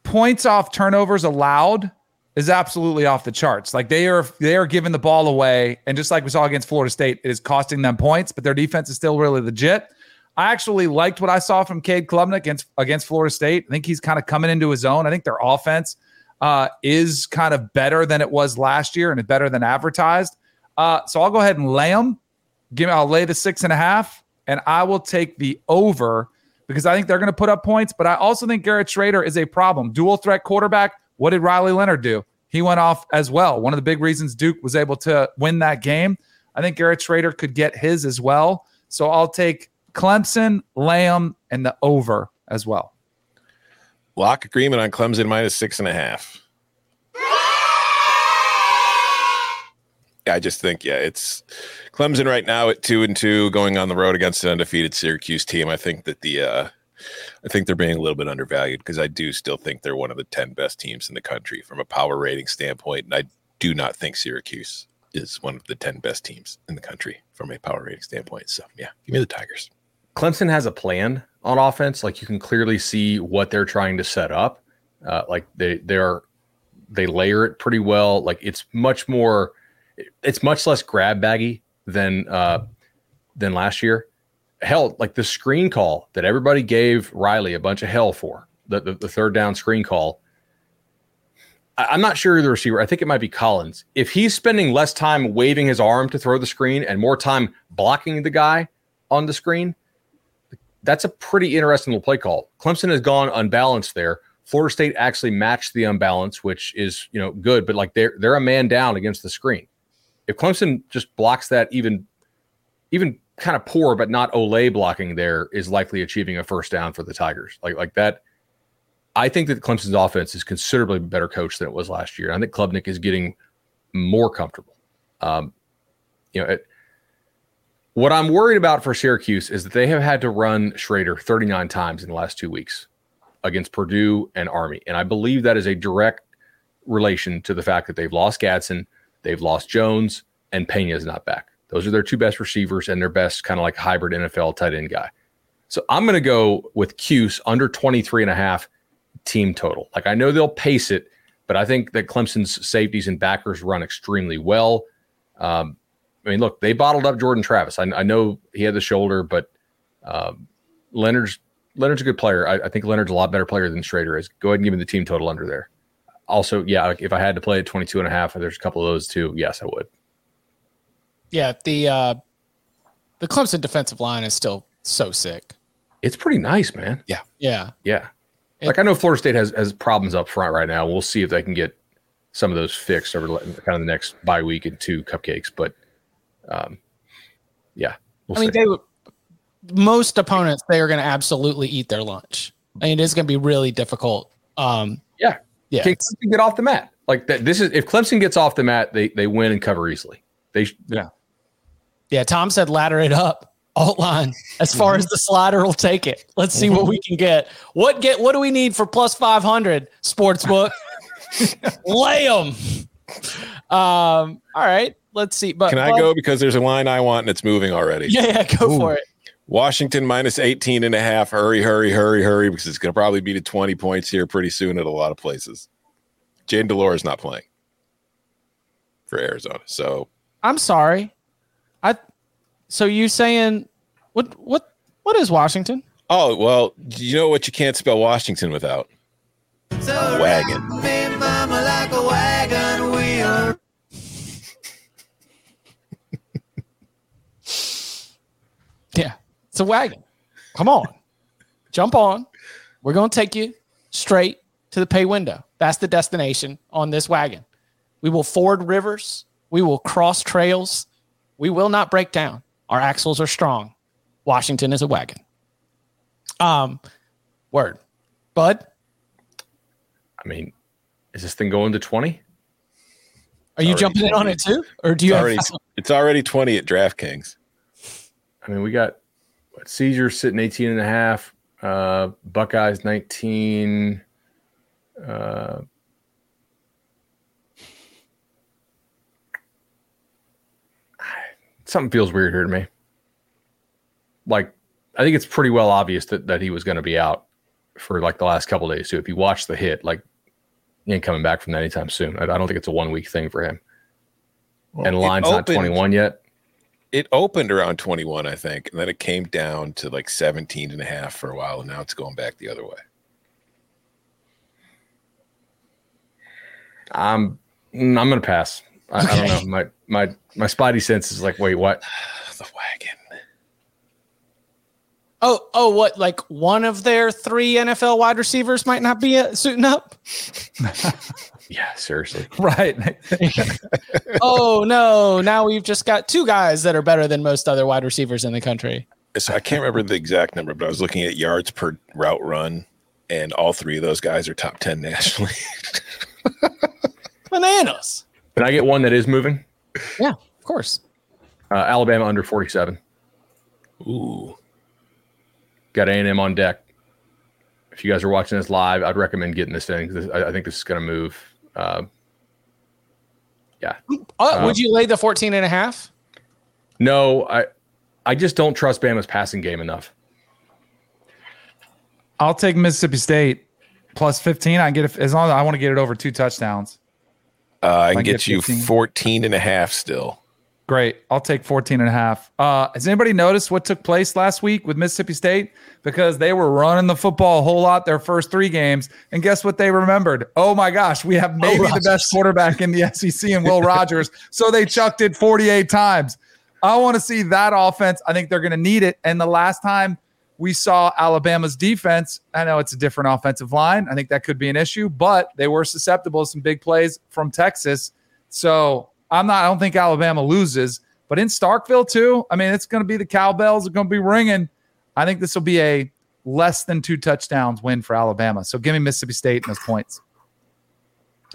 points off turnovers allowed is absolutely off the charts. Like they are they are giving the ball away, and just like we saw against Florida State, it is costing them points, but their defense is still really legit. I actually liked what I saw from Cade Klubnik against against Florida State. I think he's kind of coming into his own. I think their offense uh, is kind of better than it was last year and better than advertised. Uh, so I'll go ahead and lay them. Give me, I'll lay the six and a half, and I will take the over because I think they're going to put up points. But I also think Garrett Shrader is a problem. Dual threat quarterback. What did Riley Leonard do? He went off as well. One of the big reasons Duke was able to win that game. I think Garrett Shrader could get his as well. So I'll take Clemson, Lamb, and the over as well. Lock agreement on Clemson minus six and a half. I just think, yeah, it's Clemson right now at two and two, going on the road against an undefeated Syracuse team. I think that the, uh, I think they're being a little bit undervalued because I do still think they're one of the ten best teams in the country from a power rating standpoint, and I do not think Syracuse is one of the ten best teams in the country from a power rating standpoint. So, yeah, give me the Tigers. Clemson has a plan on offense. Like you can clearly see what they're trying to set up. Uh, like they they are they layer it pretty well. Like it's much more, it's much less grab baggy than uh, than last year. Hell, like the screen call that everybody gave Riley a bunch of hell for the the, the third down screen call. I, I'm not sure the receiver. I think it might be Collins. If he's spending less time waving his arm to throw the screen and more time blocking the guy on the screen, that's a pretty interesting little play call. Clemson has gone unbalanced there. Florida State actually matched the unbalance, which is you know good, but like they're they're a man down against the screen. If Clemson just blocks that even even kind of poor but not Olay blocking there is likely achieving a first down for the Tigers. Like like that. I think that Clemson's offense is considerably better coached than it was last year. I think Klubnik is getting more comfortable. Um, you know, it, what I'm worried about for Syracuse is that they have had to run Shrader 39 times in the last two weeks against Purdue and Army. And I believe that is a direct relation to the fact that they've lost Gadsden, they've lost Jones, and Pena is not back. Those are their two best receivers and their best kind of like hybrid NFL tight end guy. So I'm going to go with Cuse under 23 and a half team total. Like I know they'll pace it, but I think that Clemson's safeties and backers run extremely well. Um, I mean, look, they bottled up Jordan Travis. I, I know he had the shoulder, but um, Leonard's Leonard's a good player. I, I, think Leonard's a lot better player than Shrader is. Go ahead and give me the team total under there. Also, yeah, if I had to play at 22 and a half, there's a couple of those too. Yes, I would. Yeah, the uh the Clemson defensive line is still so sick. It's pretty nice, man. Yeah. Yeah. Yeah. It, like I know Florida State has has problems up front right now. We'll see if they can get some of those fixed over kind of the next bye week and two cupcakes. But um, yeah, we'll I mean, they would most opponents they are going to absolutely eat their lunch. I mean, it's going to be really difficult. Um, yeah, yeah, can get off the mat like that. This is if Clemson gets off the mat, they they win and cover easily. They yeah, yeah. Tom said ladder it up. Alt line as far as the slider will take it. Let's see what we can get. What get? What do we need for plus five hundred sportsbook? Lay them. Um, all right let's see. But can I go because there's a line I want and it's moving already? Yeah, yeah, go Ooh. for it. Washington minus 18 and a half. Hurry, hurry, hurry, hurry, because it's going to probably be to 20 points here pretty soon at a lot of places. Jayden de Laura not playing for Arizona. So I'm sorry. I so you saying what what what is Washington? Oh, well, you know what you can't spell Washington without? So wagon. A wagon. Come on, jump on. We're going to take you straight to the pay window. That's the destination on this wagon. We will ford rivers. We will cross trails. We will not break down. Our axles are strong. Washington is a wagon. Um, word, Bud. I mean, is this thing going to twenty? Are you jumping 20. in on it too, or do you? It's already, it's already twenty at DraftKings. I mean, we got what, Caesar sitting 18 and a half, uh, Buckeyes 19. Uh, something feels weird here to me. Like, I think it's pretty well obvious that, that he was going to be out for like the last couple days too. If you watch the hit, like he ain't coming back from that anytime soon. I, I don't think it's a one week thing for him. Well, and line's opened, not 21 yet it opened around 21, I think, and then it came down to like 17 and a half for a while, and now it's going back the other way. I'm I'm gonna pass. I, I don't know. My my my spidey sense is like, wait, what? the wagon. Oh, oh, what? Like one of their three NFL wide receivers might not be uh, suiting up. Yeah, seriously. Right. oh no! Now we've just got two guys that are better than most other wide receivers in the country. So I can't remember the exact number, but I was looking at yards per route run, and all three of those guys are top ten nationally. Bananas. Can I get one that is moving? Yeah, of course. Uh, Alabama under 47. Ooh. Got A&M on deck. If you guys are watching this live, I'd recommend getting this thing. This, I, I think this is going to move. Uh, yeah. Uh, Um, would you lay the 14 and a half? No, I I just don't trust Bama's passing game enough. I'll take Mississippi State plus 15. I can get it as long as I want to get it over two touchdowns. Uh, I can I get get you 15. 14 and a half still. Great. I'll take 14 and a half. Uh, has anybody noticed what took place last week with Mississippi State? Because they were running the football a whole lot their first three games. And guess what they remembered? Oh my gosh, we have maybe the best quarterback in the SEC and Will Rogers. So they chucked it 48 times. I want to see that offense. I think they're going to need it. And the last time we saw Alabama's defense, I know it's a different offensive line. I think that could be an issue, but they were susceptible to some big plays from Texas. So I'm not, I don't think Alabama loses, but in Starkville too, I mean, it's going to be the cowbells are going to be ringing. I think this will be a less than two touchdowns win for Alabama. So give me Mississippi State and those points.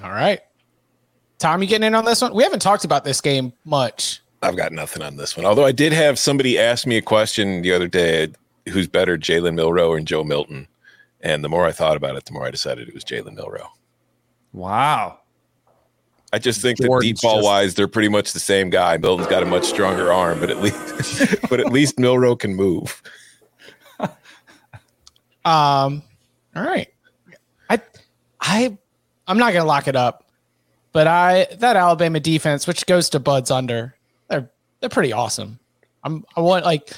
All right. Tom, you getting in on this one? We haven't talked about this game much. I've got nothing on this one. Although I did have somebody ask me a question the other day who's better, Jalen Milroe or Joe Milton? And the more I thought about it, the more I decided it was Jalen Milroe. Wow. I just think that deep ball just- wise, they're pretty much the same guy. Milton's got a much stronger arm, but at least but at least Milroe can move. Um, all right. I I I'm not gonna lock it up, but I that Alabama defense, which goes to Bud's under, they're they're pretty awesome. I'm I want like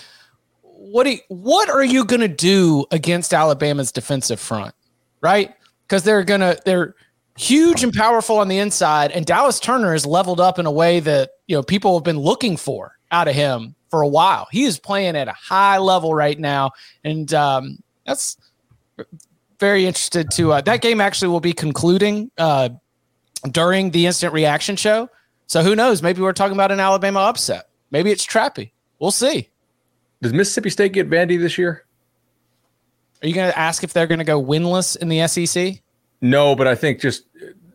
what do you, what are you gonna do against Alabama's defensive front? Right? Because they're gonna they're huge and powerful on the inside, and Dallas Turner is leveled up in a way that you know people have been looking for out of him for a while. He is playing at a high level right now, and um, that's very interested to uh, that game. Actually, will be concluding uh, during the instant reaction show. So who knows? Maybe we're talking about an Alabama upset. Maybe it's Trappy. We'll see. Does Mississippi State get Vandy this year? Are you going to ask if they're going to go winless in the SEC? No, but I think just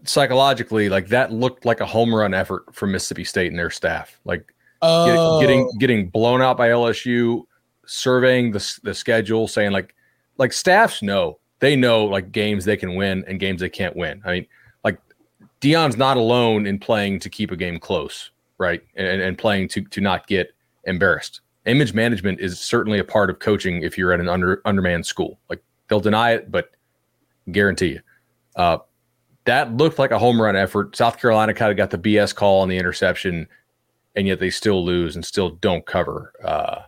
psychologically, like that looked like a home run effort from Mississippi State and their staff. Like get- Oh, getting getting blown out by LSU, surveying the the schedule, saying like like staffs know they know like games they can win and games they can't win. I mean, like Deion's not alone in playing to keep a game close, right? And and playing to to not get embarrassed. Image management is certainly a part of coaching if you're at an under undermanned school. Like they'll deny it, but guarantee you. Uh, that looked like a home run effort. South Carolina kind of got the BS call on the interception, and yet they still lose and still don't cover. Uh,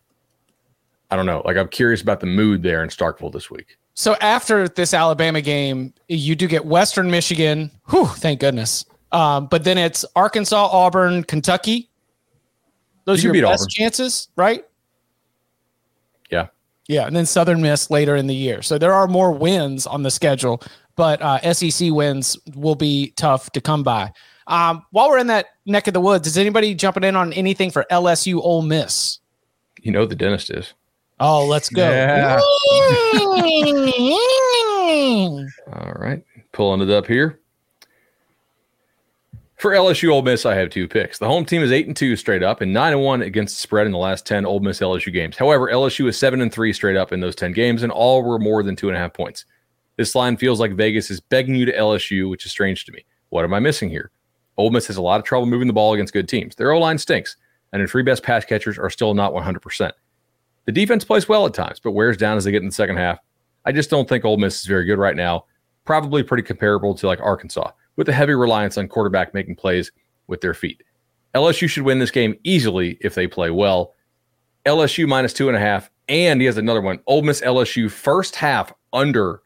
I don't know. Like I'm curious about the mood there in Starkville this week. So after this Alabama game, you do get Western Michigan. Whew, thank goodness. Um, but then it's Arkansas, Auburn, Kentucky. Those You are your best Auburn. chances, right? Yeah. Yeah, and then Southern Miss later in the year. So there are more wins on the schedule, but uh, SEC wins will be tough to come by. Um, while we're in that neck of the woods, is anybody jumping in on anything for LSU Ole Miss? You know the dentist is. Oh, let's go. Yeah. All right. Pulling it up here. For LSU Ole Miss, I have two picks. The home team is eight and two straight up and nine and one against the spread in the last ten Ole Miss LSU games. However, LSU is seven and three straight up in those ten games, and all were more than two and a half points. This line feels like Vegas is begging you to LSU, which is strange to me. What am I missing here? Ole Miss has a lot of trouble moving the ball against good teams. Their O line stinks, and their three best pass catchers are still not 100%. The defense plays well at times, but wears down as they get in the second half. I just don't think Ole Miss is very good right now. Probably pretty comparable to like Arkansas, with a heavy reliance on quarterback making plays with their feet. LSU should win this game easily if they play well. LSU minus two and a half, and he has another one. Ole Miss LSU first half under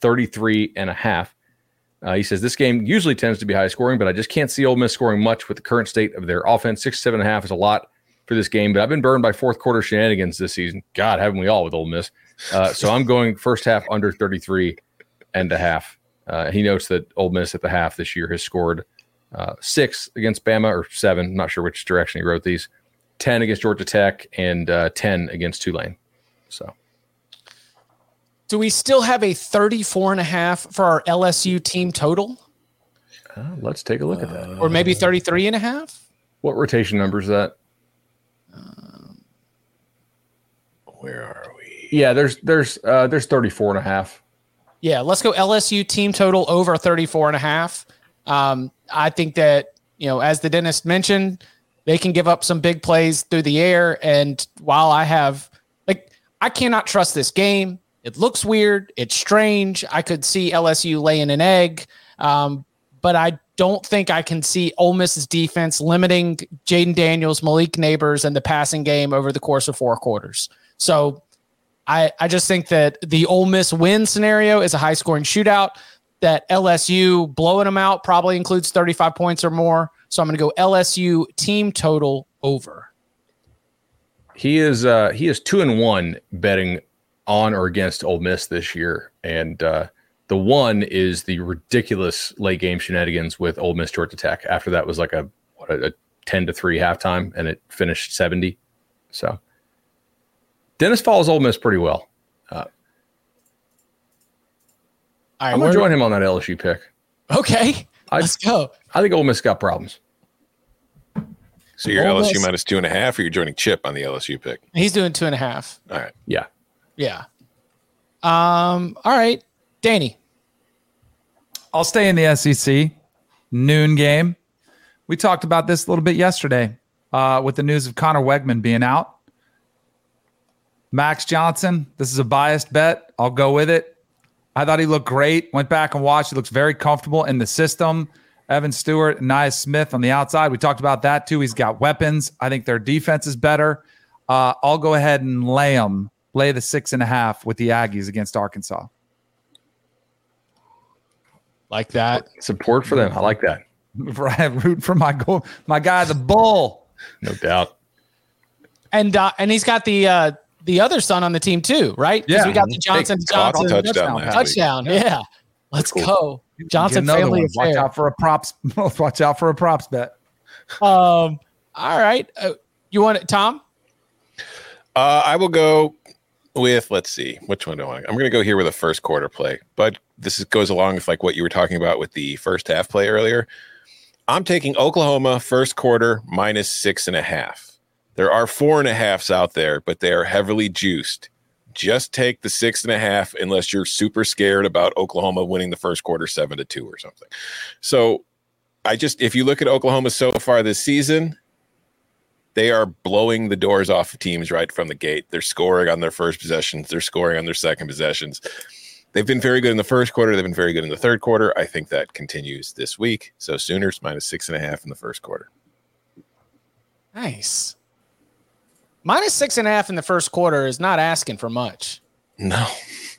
33 and a half. Uh, he says this game usually tends to be high scoring, but I just can't see Ole Miss scoring much with the current state of their offense. Six, seven and a half is a lot for this game, but I've been burned by fourth quarter shenanigans this season. God, haven't we all with Ole Miss? Uh, so I'm going first half under 33 and a half. Uh, he notes that Ole Miss at the half this year has scored uh, six against Bama or seven. I'm not sure which direction he wrote these. 10 against Georgia Tech and uh, 10 against Tulane. So Do we still have a 34 and a half for our LSU team total? uh, let's take a look at that. Or maybe 33 and a half? What rotation number is that? Where are we? Yeah, there's there's uh, there's 34 and a half. Yeah, let's go LSU team total over 34 and a half. Um, I think that, you know, as the dentist mentioned, they can give up some big plays through the air. And while I have, like, I cannot trust this game. It looks weird. It's strange. I could see LSU laying an egg. Um, but I don't think I can see Ole Miss's defense limiting Jayden Daniels, Malik Nabers, and the passing game over the course of four quarters. So I, I just think that the Ole Miss win scenario is a high scoring shootout. That LSU blowing them out probably includes 35 points or more. So I'm going to go LSU team total over. He is uh, he is two and one betting on or against Ole Miss this year, and uh, the one is the ridiculous late game shenanigans with Ole Miss Georgia Tech. After that was like a what a, a ten to three halftime, and it finished seventy. So Dennis follows Ole Miss pretty well. Uh, All right, I'm gonna join him on that LSU pick. Okay, I, let's go. I think Ole Miss got problems. So you're Ole LSU Miss- minus two and a half, or you're joining Chip on the LSU pick? He's doing two and a half. All right. Yeah. Yeah. Um. All right, Danny. I'll stay in the SEC noon game. We talked about this a little bit yesterday uh, with the news of Conner Weigman being out. Max Johnson, this is a biased bet. I'll go with it. I thought he looked great. Went back and watched. He looks very comfortable in the system. Evan Stewart, Ainias Smith on the outside. We talked about that too. He's got weapons. I think their defense is better. Uh, I'll go ahead and lay them, lay the six and a half with the Aggies against Arkansas. Like that. Support for them. I like that. Right, root for my goal, my guy, the bull. No doubt. And uh, and he's got the uh, the other son on the team too, right? Yeah. we got the Johnson Hey, Johnson touchdown last touchdown. Yeah. Let's go. Johnson family one. Watch affair. out for a props. Watch out for a props bet. Um. All right. Uh, you want it, Tom? Uh, I will go with let's see which one do I want. I'm going to go here with a first quarter play, but this is, goes along with like what you were talking about with the first half play earlier. I'm taking Oklahoma first quarter minus six and a half. There are four and a halves out there, but they are heavily juiced. Just take the six and a half unless you're super scared about Oklahoma winning the first quarter seven to two or something. So I just if you look at Oklahoma so far this season, they are blowing the doors off of teams right from the gate. They're scoring on their first possessions, they're scoring on their second possessions. They've been very good in the first quarter. They've been very good in the third quarter. I think that continues this week. So Sooners minus six and a half in the first quarter. Nice. Minus six and a half in the first quarter is not asking for much, No.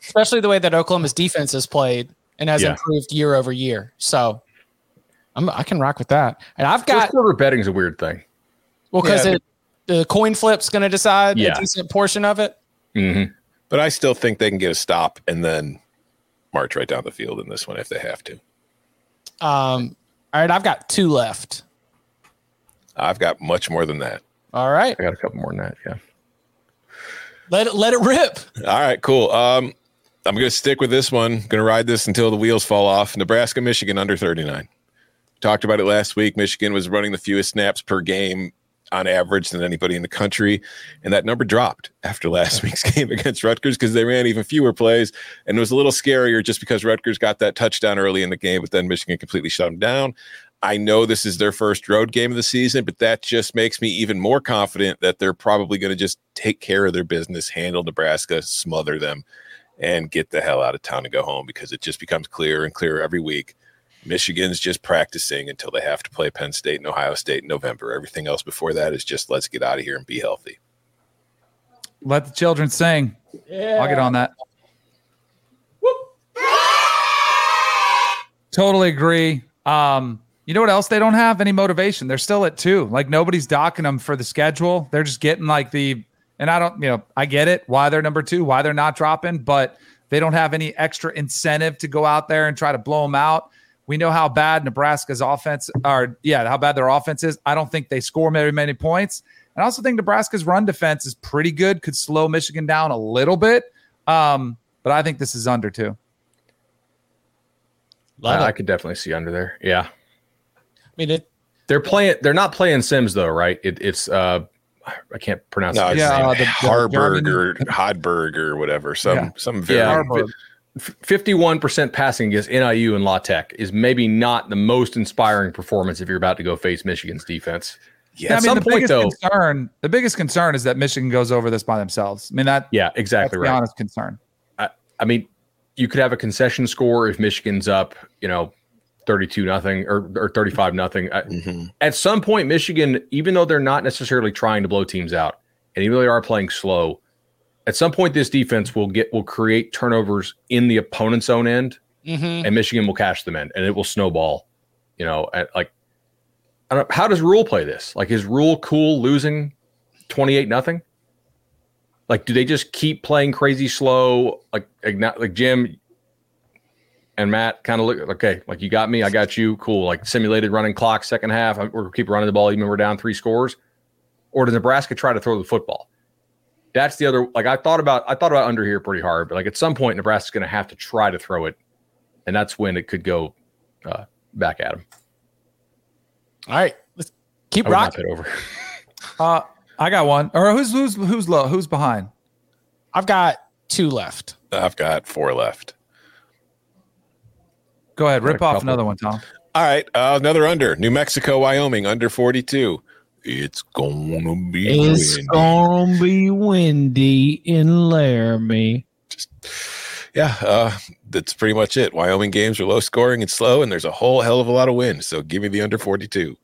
especially the way that Oklahoma's defense has played and has Yeah. improved year over year. So I'm, I can rock with that. And I've First got quarter betting is a weird thing. Well because Yeah, the coin flip's going to decide Yeah. a decent portion of it. Mm-hmm. But I still think they can get a stop and then march right down the field in this one if they have to. Um, all right, I've got two left. I've got much more than that. All right, I got a couple more than that. Yeah. let it let it rip. All right, cool. Um, I'm going to stick with this one. Going to ride this until the wheels fall off. Nebraska, Michigan under 39. Talked about it last week. Michigan was running the fewest snaps per game on average than anybody in the country, and that number dropped after last week's game against Rutgers because they ran even fewer plays, and it was a little scarier just because Rutgers got that touchdown early in the game, but then Michigan completely shut them down. I know this is their first road game of the season, but that just makes me even more confident that they're probably going to just take care of their business, handle Nebraska, smother them, and get the hell out of town and go home because it just becomes clearer and clearer every week. Michigan's just practicing until they have to play Penn State and Ohio State in November. Everything else before that is just let's get out of here and be healthy. Let the children sing. I'll get on that. Totally agree. Um, you know what else they don't have? Any motivation. They're still at two. Like nobody's docking them for the schedule. They're just getting like the, and I don't, you know, I get it why they're number two, why they're not dropping, but they don't have any extra incentive to go out there and try to blow them out. We know how bad Nebraska's offense, or yeah, how bad their offense is. I don't think they score very many points. And I also think Nebraska's run defense is pretty good, could slow Michigan down a little bit. Um, but I think this is under two. I, I could definitely see under there. Yeah. I mean, it, they're playing. They're not playing Sims though, right? It, it's uh, I can't pronounce. No, it. it's yeah, the, Harburg or Hodberg or whatever. Some Yeah. some very Yeah, Fifty-one percent passing against NIU and La Tech is maybe not the most inspiring performance if you're about to go face Michigan's defense. Yeah, I At mean, some the point, biggest though, concern, the biggest concern is that Michigan goes over this by themselves. I mean, that yeah, exactly that's the right. honest concern. I, I mean, you could have a concession score if Michigan's up, you know, 32 nothing or, or 35 nothing. I- mm-hmm. At some point, Michigan, even though they're not necessarily trying to blow teams out, and even though they are playing slow, at some point this defense will get will create turnovers in the opponent's own end, Mhm. and Michigan will cash them in, and it will snowball. You know, at like, I don't, how does Rhule play this? Like, is Rhule cool losing 28 nothing? Like, do they just keep playing crazy slow? Like, like, like Jim and Matt kind of look okay. Like, you got me, I got you. Cool. Like simulated running clock, second half. We're keep running the ball even when we're down three scores. Or does Nebraska try to throw the football? That's the other. Like, I thought about, I thought about under here pretty hard, but like at some point, Nebraska's going to have to try to throw it, and that's when it could go uh, back at them. All right, let's keep I would not rocking. over. Uh, I got one. Or who's who's who's low? Who's behind? I've got two left. I've got four left. Go ahead, rip off couple. another one, Tom. All right, uh, another under. New Mexico, Wyoming, under 42. It's gonna be It's windy. gonna be windy in Laramie. Yeah, uh, that's pretty much it. Wyoming games are low scoring and slow, and there's a whole hell of a lot of wind. So give me the under 42.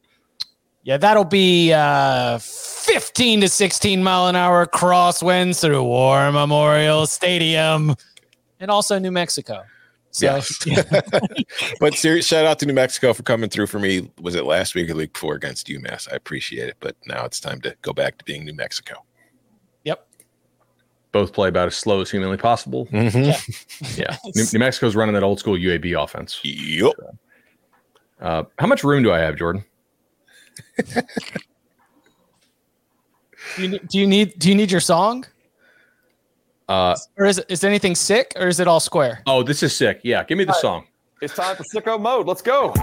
Yeah, that'll be uh, 15 to 16 mile an hour crosswinds through War Memorial Stadium and also New Mexico. So, but serious shout out to New Mexico for coming through for me. Was it last week or the week before against UMass? I appreciate it. But now it's time to go back to being New Mexico. yep. Both play about as slow as humanly possible. Mhm. Yeah. New, New Mexico's running that old school UAB offense. Yep. Uh, how much room do I have, Jordan? Do you, do you need do you need your song? Uh, Or is it is anything sick or is it all square? oh, this is sick. Yeah, give me the song. It's time for sicko mode. Let's go.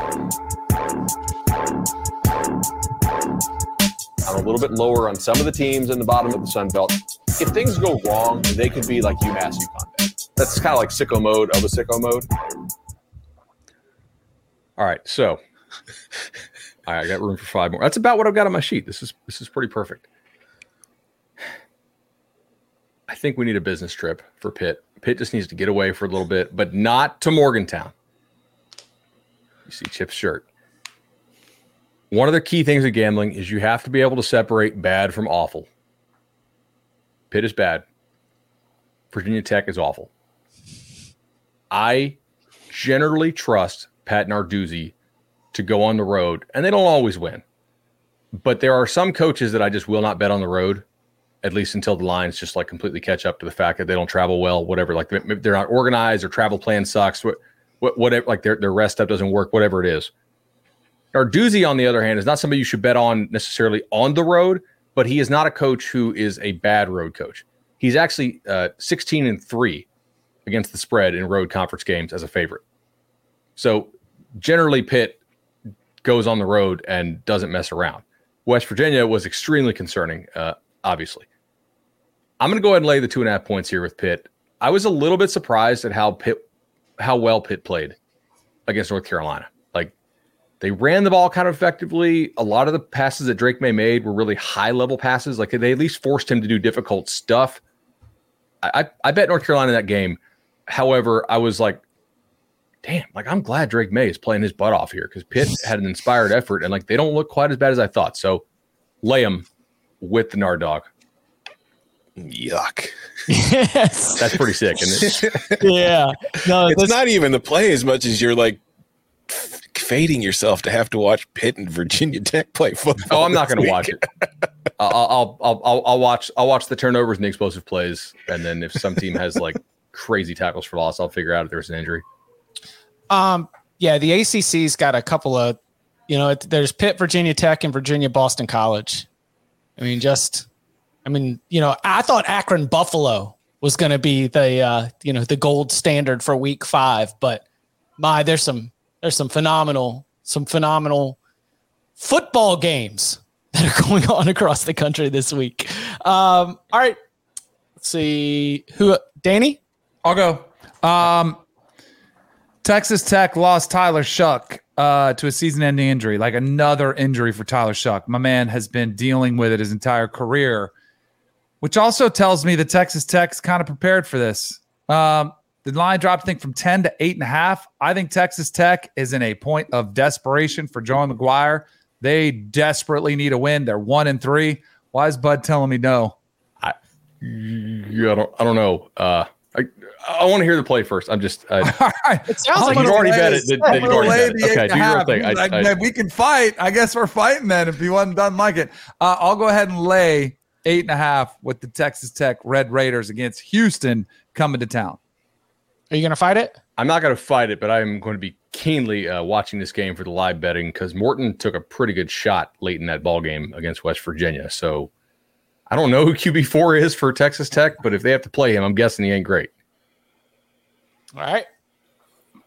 I'm a little bit lower on some of the teams in the bottom of the Sun Belt. If things go wrong, they could be like UMass UConn. That's kind of like sicko mode of a sicko mode. All right, so all right, I got room for five more. That's about what I've got on my sheet. This is this is pretty perfect. I think we need a business trip for Pitt. Pitt just needs to get away for a little bit, but not to Morgantown. You see Chip's shirt. One of the key things of gambling is you have to be able to separate bad from awful. Pitt is bad. Virginia Tech is awful. I generally trust Pat Narduzzi to go on the road, and they don't always win. But there are some coaches that I just will not bet on the road, at least until the lines just like completely catch up to the fact that they don't travel well, whatever. Like they're not organized, or travel plan sucks, what, what, whatever. Like their their rest stuff doesn't work, whatever it is. Narduzzi, on the other hand, is not somebody you should bet on necessarily on the road, but he is not a coach who is a bad road coach. He's actually uh, 16 and three against the spread in road conference games as a favorite. So generally, Pitt goes on the road and doesn't mess around. West Virginia was extremely concerning, uh, obviously. I'm going to go ahead and lay the two and a half points here with Pitt. I was a little bit surprised at how Pitt, how well Pitt played against North Carolina. Like they ran the ball kind of effectively. A lot of the passes that Drake Maye made were really high level passes. Like they at least forced him to do difficult stuff. I, I, I bet North Carolina in that game. However, I was like, damn, like I'm glad Drake Maye is playing his butt off here because Pitt had an inspired effort and like they don't look quite as bad as I thought. So lay them with the Nard dog. Yuck. Yes. That's pretty sick, isn't it? yeah. No, it's not even the play as much as you're like fating yourself to have to watch Pitt and Virginia Tech play football. Oh, I'm not going to watch it. I'll, I'll, I'll, I'll, I'll watch. I'll watch the turnovers and the explosive plays, and then if some team has like crazy tackles for loss, I'll figure out if there's an injury. Um, yeah, the ACC's got a couple of, you know, it, there's Pitt, Virginia Tech, and Virginia Boston College. I mean, just, I mean, you know, I thought Akron Buffalo was going to be the, uh, you know, the gold standard for Week Five, but my, there's some, there's some phenomenal, some phenomenal football games that are going on across the country this week. Um, all right, let's see who, Danny. I'll go. Um, Texas Tech lost Tyler Shough uh, to a season-ending injury, like another injury for Tyler Shough. My man has been dealing with it his entire career, which also tells me that Texas Tech's kind of prepared for this. Um, the line dropped, I think, from 10 to 8.5. I think Texas Tech is in a point of desperation for Joey McGuire. They desperately need a win. They're one and three. Why is Bud telling me no? I, yeah, I don't, I don't know. Uh, I, I want to hear the play first. I'm just. Uh, It sounds I'm like you've already bet it. Then, I'm then you've already bet it. Okay, do a your thing. I, Like, I, we can fight. I guess we're fighting then. If you wasn't done like it, uh, I'll go ahead and lay eight and a half with the Texas Tech Red Raiders against Houston coming to town. Are you going to fight it? I'm not going to fight it, but I'm going to be keenly uh, watching this game for the live betting because Morton took a pretty good shot late in that ball game against West Virginia. So I don't know who QB four is for Texas Tech, but if they have to play him, I'm guessing he ain't great. All right.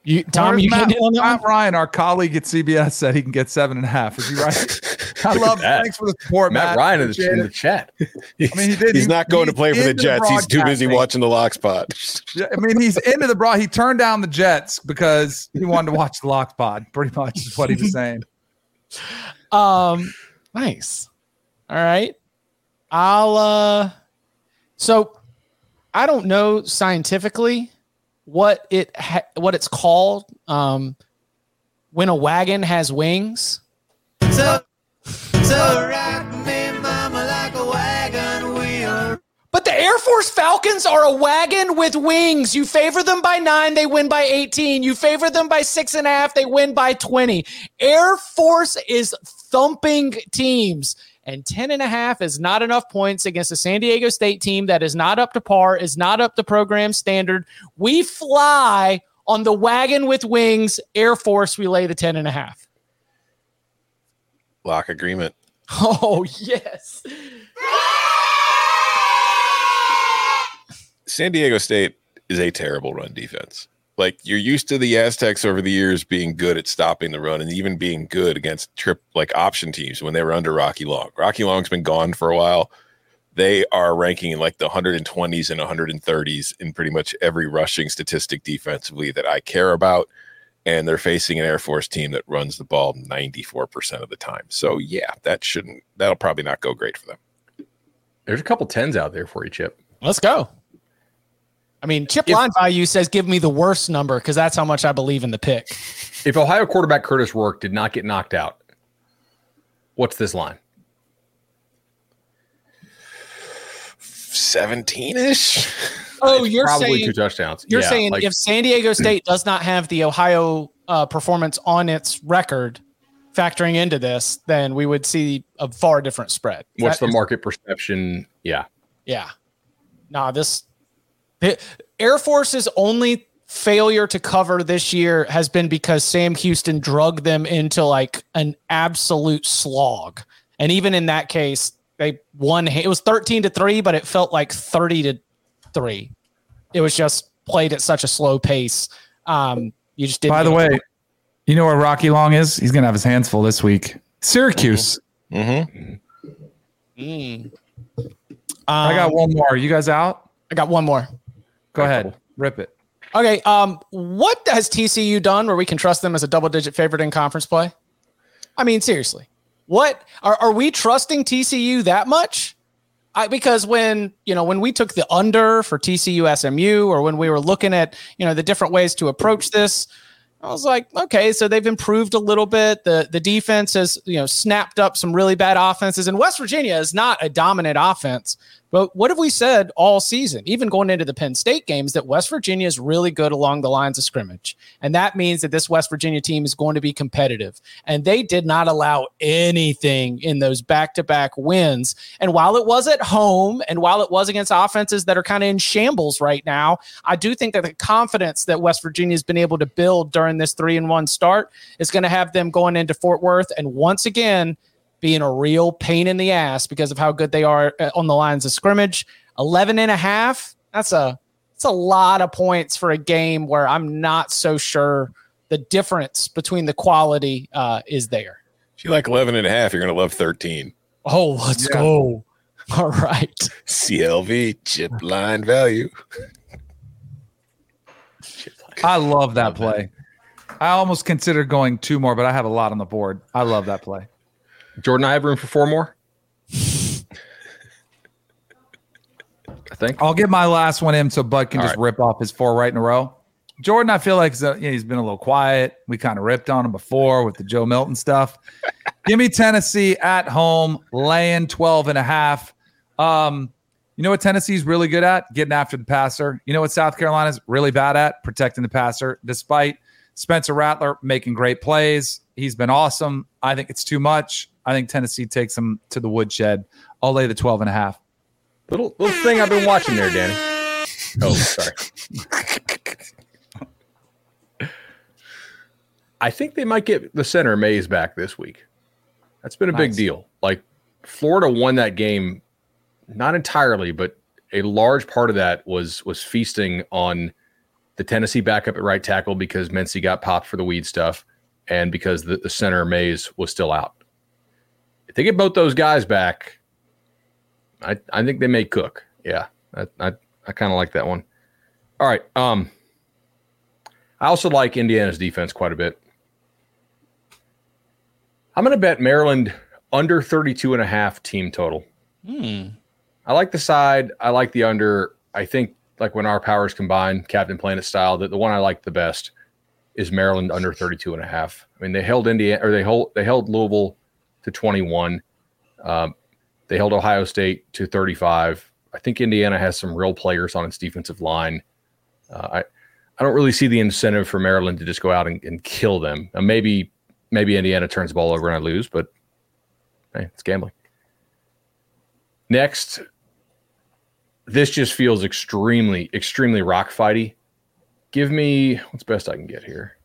You, Tom, Where's you Matt, getting in Matt? Ryan, our colleague at CBS, said he can get seven and a half. Is he right? I love. Thanks for the support, Matt, Matt. Ryan in the, in the chat. He's, I mean, he did. he's He- not going to play for the into the Jets. He's too busy watching the lock spot. Yeah, I mean, he's into the bra. He turned down the Jets because he wanted to watch the Lock Pod. Pretty much is what he was saying. Um, nice. All right. I'll uh so I don't know scientifically what it ha- what it's called um when a wagon has wings. But the Air Force Falcons are a wagon with wings. You favor them by nine, they win by 18. You favor them by six and a half, they win by 20. Air Force is thumping teams. And 10 and a half is not enough points against a San Diego State team that is not up to par, is not up to program standard. We fly on the wagon with wings. Air Force, we lay the 10 and a half. Lock agreement. Oh, yes. San Diego State is a terrible run defense. Like you're used to the Aztecs over the years being good at stopping the run and even being good against trip like option teams when they were under Rocky Long. Rocky Long's been gone for a while. They are ranking in like the 120s and 130s in pretty much every rushing statistic defensively that I care about. And they're facing an Air Force team that runs the ball 94% of the time. So yeah, that shouldn't that'll probably not go great for them. There's a couple tens out there for you, Chip. Let's go. I mean, chip If- line value says give me the worst number because that's how much I believe in the pick. If Ohio quarterback Kurtis Rourke did not get knocked out, what's this line? 17ish. Oh, you're Probably saying two touchdowns. you're Yeah, saying like- if San Diego State does not have the Ohio uh, performance on its record, factoring into this, then we would see a far different spread. Is what's the market perception? Yeah. Yeah. Nah, this the Air Force's only failure to cover this year has been because Sam Houston drugged them into like an absolute slog. And even in that case, they won. It was 13 to 3, but it felt like 30 to 3. It was just played at such a slow pace. Um, you just didn't. By the get- way, you know where Rocky Long is? He's gonna have his hands full this week. Syracuse. Mm-hmm. Mm. I got one more. You guys out? I got one more. Go ahead. Rip it. Okay. Um, what has TCU done where we can trust them as a double digit favorite in conference play? I mean, seriously, what are, are we trusting TCU that much? I, because when you know when we took the under for TCU SMU, or when we were looking at you know the different ways to approach this, I was like, okay, so they've improved a little bit. The the defense has you know snapped up some really bad offenses, and West Virginia is not a dominant offense. But what have we said all season, even going into the Penn State games, that West Virginia is really good along the lines of scrimmage. And that means that this West Virginia team is going to be competitive. And they did not allow anything in those back to back wins. And while it was at home and while it was against offenses that are kind of in shambles right now, I do think that the confidence that West Virginia has been able to build during this three and one start is going to have them going into Fort Worth. And once again, being a real pain in the ass because of how good they are uh, on the lines of scrimmage. 11 and a half. That's a that's a lot of points for a game where I'm not so sure the difference between the quality uh, is there. If you like 11 and a half, you're going to love 13. Oh, let's yeah. go. All right. CLV, chip line value. I love that play. I almost considered going two more, but I have a lot on the board. I love that play. Jordan, I have room for four more. I think I'll get my last one in so Bud can All just right. rip off his four right in a row. Jordan, I feel like you know, he's been a little quiet. We kind of ripped on him before with the Joe Milton stuff. Give me Tennessee at home, laying 12 and a half. Um, you know what Tennessee's really good at? Getting after the passer. You know what South Carolina's really bad at? Protecting the passer, despite Spencer Rattler making great plays. He's been awesome. I think it's too much. I think Tennessee takes them to the woodshed. I'll lay the 12 and a half. Little little thing I've been watching there, Danny. Oh, sorry. I think they might get the center Mays back this week. That's been a nice. big deal. Like Florida won that game, not entirely, but a large part of that was was feasting on the Tennessee backup at right tackle because Mincey got popped for the weed stuff, and because the, the center Mays was still out if they get both those guys back, I I think they may cook. Yeah, I I, I kind of like that one. All right. Um, I also like Indiana's defense quite a bit. I'm going to bet Maryland under 32 and a half team total. Hmm. I like the side. I like the under. I think like when our powers combine, Captain Planet style, that the one I like the best is Maryland under 32 and a half. I mean, they held Indiana or they hold they held Louisville to 21. Um, they held Ohio State to 35. I think Indiana has some real players on its defensive line. Uh, I I don't really see the incentive for Maryland to just go out and, and kill them. Uh, maybe maybe Indiana turns the ball over and I lose, but hey, it's gambling. Next, this just feels extremely extremely rock fighty. Give me what's best I can get here.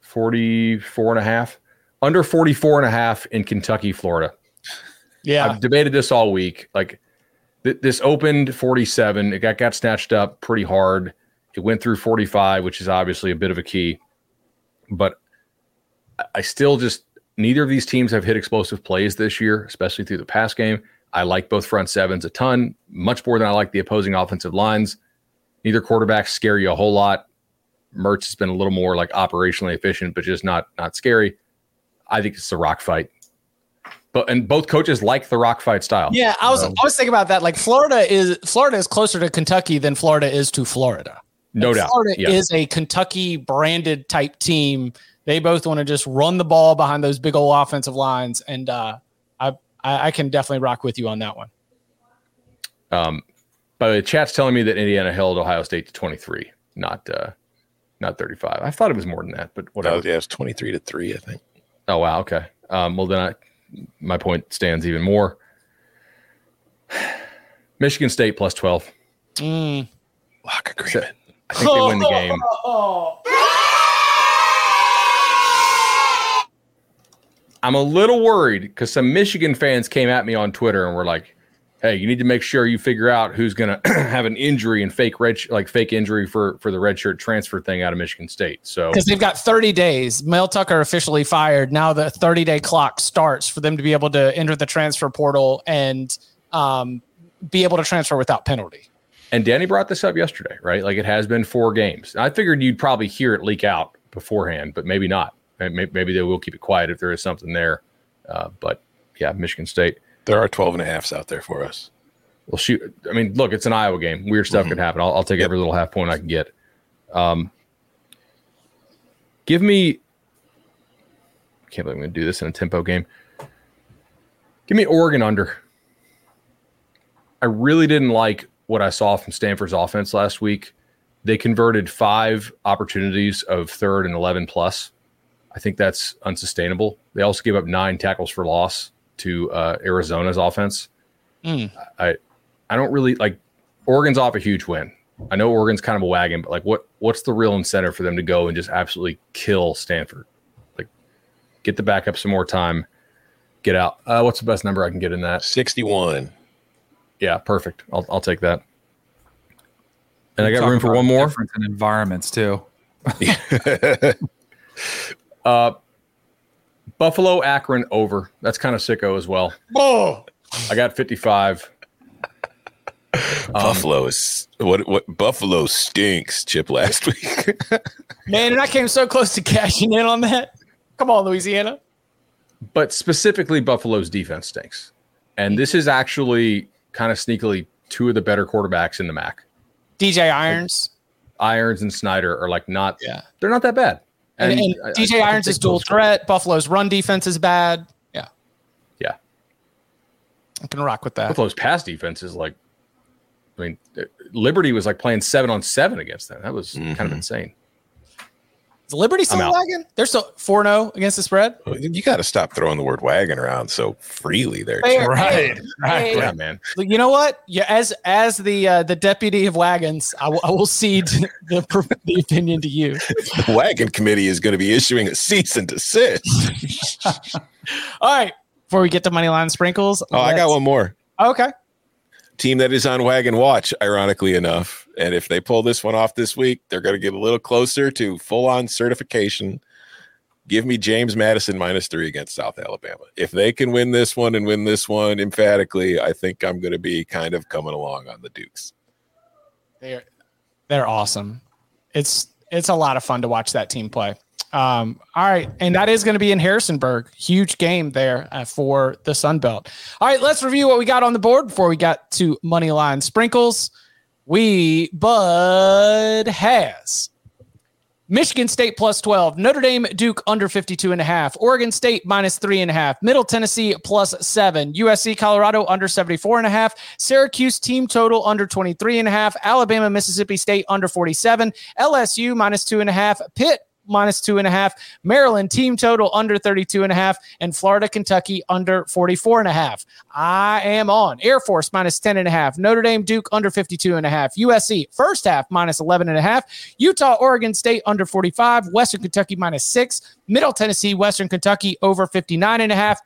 44 and a half under 44 and a half in Kentucky, Florida. Yeah. I've debated this all week. Like th- this opened 47. It got, got snatched up pretty hard. It went through 45, which is obviously a bit of a key. But I still just, neither of these teams have hit explosive plays this year, especially through the pass game. I like both front sevens a ton, much more than I like the opposing offensive lines. Neither quarterbacks scare you a whole lot. Mertz has been a little more like operationally efficient, but just not not scary. I think it's the rock fight. But and both coaches like the rock fight style. Yeah, I was I was thinking about that. Like Florida is Florida is closer to Kentucky than Florida is to Florida. No like doubt. Florida yeah. is a Kentucky branded type team. They both want to just run the ball behind those big old offensive lines, and uh, I, I can definitely rock with you on that one. Um, but the way, chat's telling me that Indiana held Ohio State to twenty three, not uh, not thirty five. I thought it was more than that, but whatever. Oh, yeah, it's twenty three to three, I think. Oh wow, okay. Um, well then, I, my point stands even more. Michigan State plus twelve. Mm. Lock agreement. I think they win the game. I'm a little worried because some Michigan fans came at me on Twitter and were like, hey, you need to make sure you figure out who's going to have an injury and fake red, like fake injury for for the redshirt transfer thing out of Michigan State. So because they've got 30 days, Mel Tucker officially fired. Now the 30 day clock starts for them to be able to enter the transfer portal and um, be able to transfer without penalty. And Danny brought this up yesterday, right? Like it has been four games. I figured you'd probably hear it leak out beforehand, but maybe not. Maybe they will keep it quiet if there is something there. Uh, but yeah, Michigan State. There are 12 and a halfs out there for us. Well, shoot. I mean, look, it's an Iowa game. Weird stuff mm-hmm. can happen. I'll, I'll take yep. every little half point I can get. Um, give me. I can't believe I'm going to do this in a tempo game. Give me Oregon under. I really didn't like what I saw from Stanford's offense last week. They converted five opportunities of third and 11 plus. I think that's unsustainable. They also gave up nine tackles for loss to uh, Arizona's offense. Mm. I I don't really like Oregon's off a huge win. I know Oregon's kind of a wagon, but like what what's the real incentive for them to go and just absolutely kill Stanford? Like get the backup some more time, get out. Uh, what's the best number I can get in that? 61. Yeah, perfect. I'll I'll take that. And I We're got room for one more. difference in environments too. Uh Buffalo Akron over. That's kind of sicko as well. Oh, I got 55. Um, Buffalo is what what Buffalo stinks, Chip last week. man, and I came so close to cashing in on that. Come on, Louisiana. but specifically Buffalo's defense stinks. And this is actually kind of sneakily two of the better quarterbacks in the MAC. DJ Irons. Irons and Snyder are like not Yeah. they're not that bad. And, and I- I- DJ I can Irons is dual those. threat. Buffalo's run defense is bad. Yeah. Yeah. I can rock with that. Buffalo's pass defense is like I mean uh, Liberty was like playing 7 on 7 against them. That was kind of insane. Is Liberty still I'm They're still 4 0 against the spread. you got to stop throwing the word wagon around so freely there. Fair. Right, Hey, right. hey, Yeah, man. You know what? Yeah, as as the uh, the deputy of wagons, I will- I cede the the opinion to you. The wagon committee is going to be issuing a cease and desist. All right, before we get to money line sprinkles. Oh, I got one more. Okay, Team that is on wagon watch, ironically enough. And if they pull this one off this week, they're going to get a little closer to full on certification. Give me James Madison minus three against South Alabama. If they can win this one and win this one emphatically, I think I'm going to be kind of coming along on the Dukes. they're they're awesome. It's it's a lot of fun to watch that team play. Um, all right, and that is going to be in Harrisonburg. Huge game there uh, for the Sun Belt. All right, let's review what we got on the board before we got to money line sprinkles. We Bud has. Michigan State plus 12, Notre Dame Duke under 52 and a half, Oregon State minus three and a half, Middle Tennessee plus seven, USC Colorado under 74 and a half, Syracuse team total under 23 and a half, Alabama Mississippi State under 47, LSU minus two and a half, Pitt minus two and a half, Maryland team total under 32 and a half, and Florida Kentucky under 44 and a half. I am on. Air Force minus 10 and a half, Notre Dame Duke under 52 and a half, USC first half minus 11 and a half, Utah Oregon State under 45, Western Kentucky minus six, Middle Tennessee Western Kentucky over 59 and a half.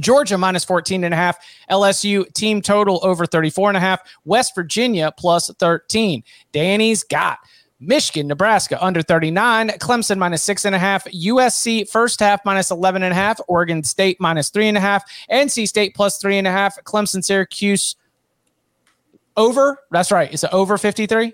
Georgia minus 14 and a half, LSU team total over 34 and a half, West Virginia plus 13. Danny's got Michigan, Nebraska under 39, Clemson minus six and a half, USC first half minus 11 and a half, Oregon State minus three and a half, NC State plus three and a half, Clemson, Syracuse over. That's right. It's over 53.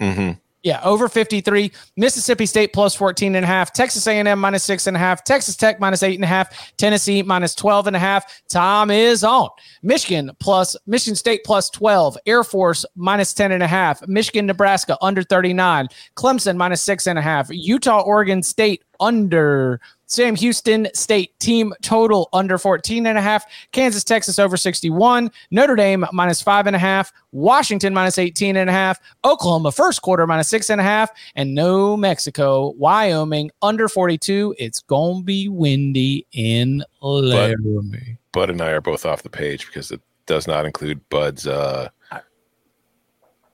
Mm-hmm. Yeah, over 53. Mississippi State plus 14 and a half. Texas A&M minus six and a half. Texas Tech minus eight and a half. Tennessee minus 12 and a half. Tom is on. Michigan plus Michigan State plus 12. Air Force minus 10 and a half. Michigan, Nebraska under 39. Clemson minus six and a half. Utah, Oregon State under. Sam Houston State team total under 14 and a half. Kansas, Texas over 61. Notre Dame minus five and a half. Washington minus 18 and a half. Oklahoma first quarter minus six and a half. And New Mexico. Wyoming under 42. It's going to be windy in Laramie. Bud and I are both off the page because it does not include Bud's. Uh,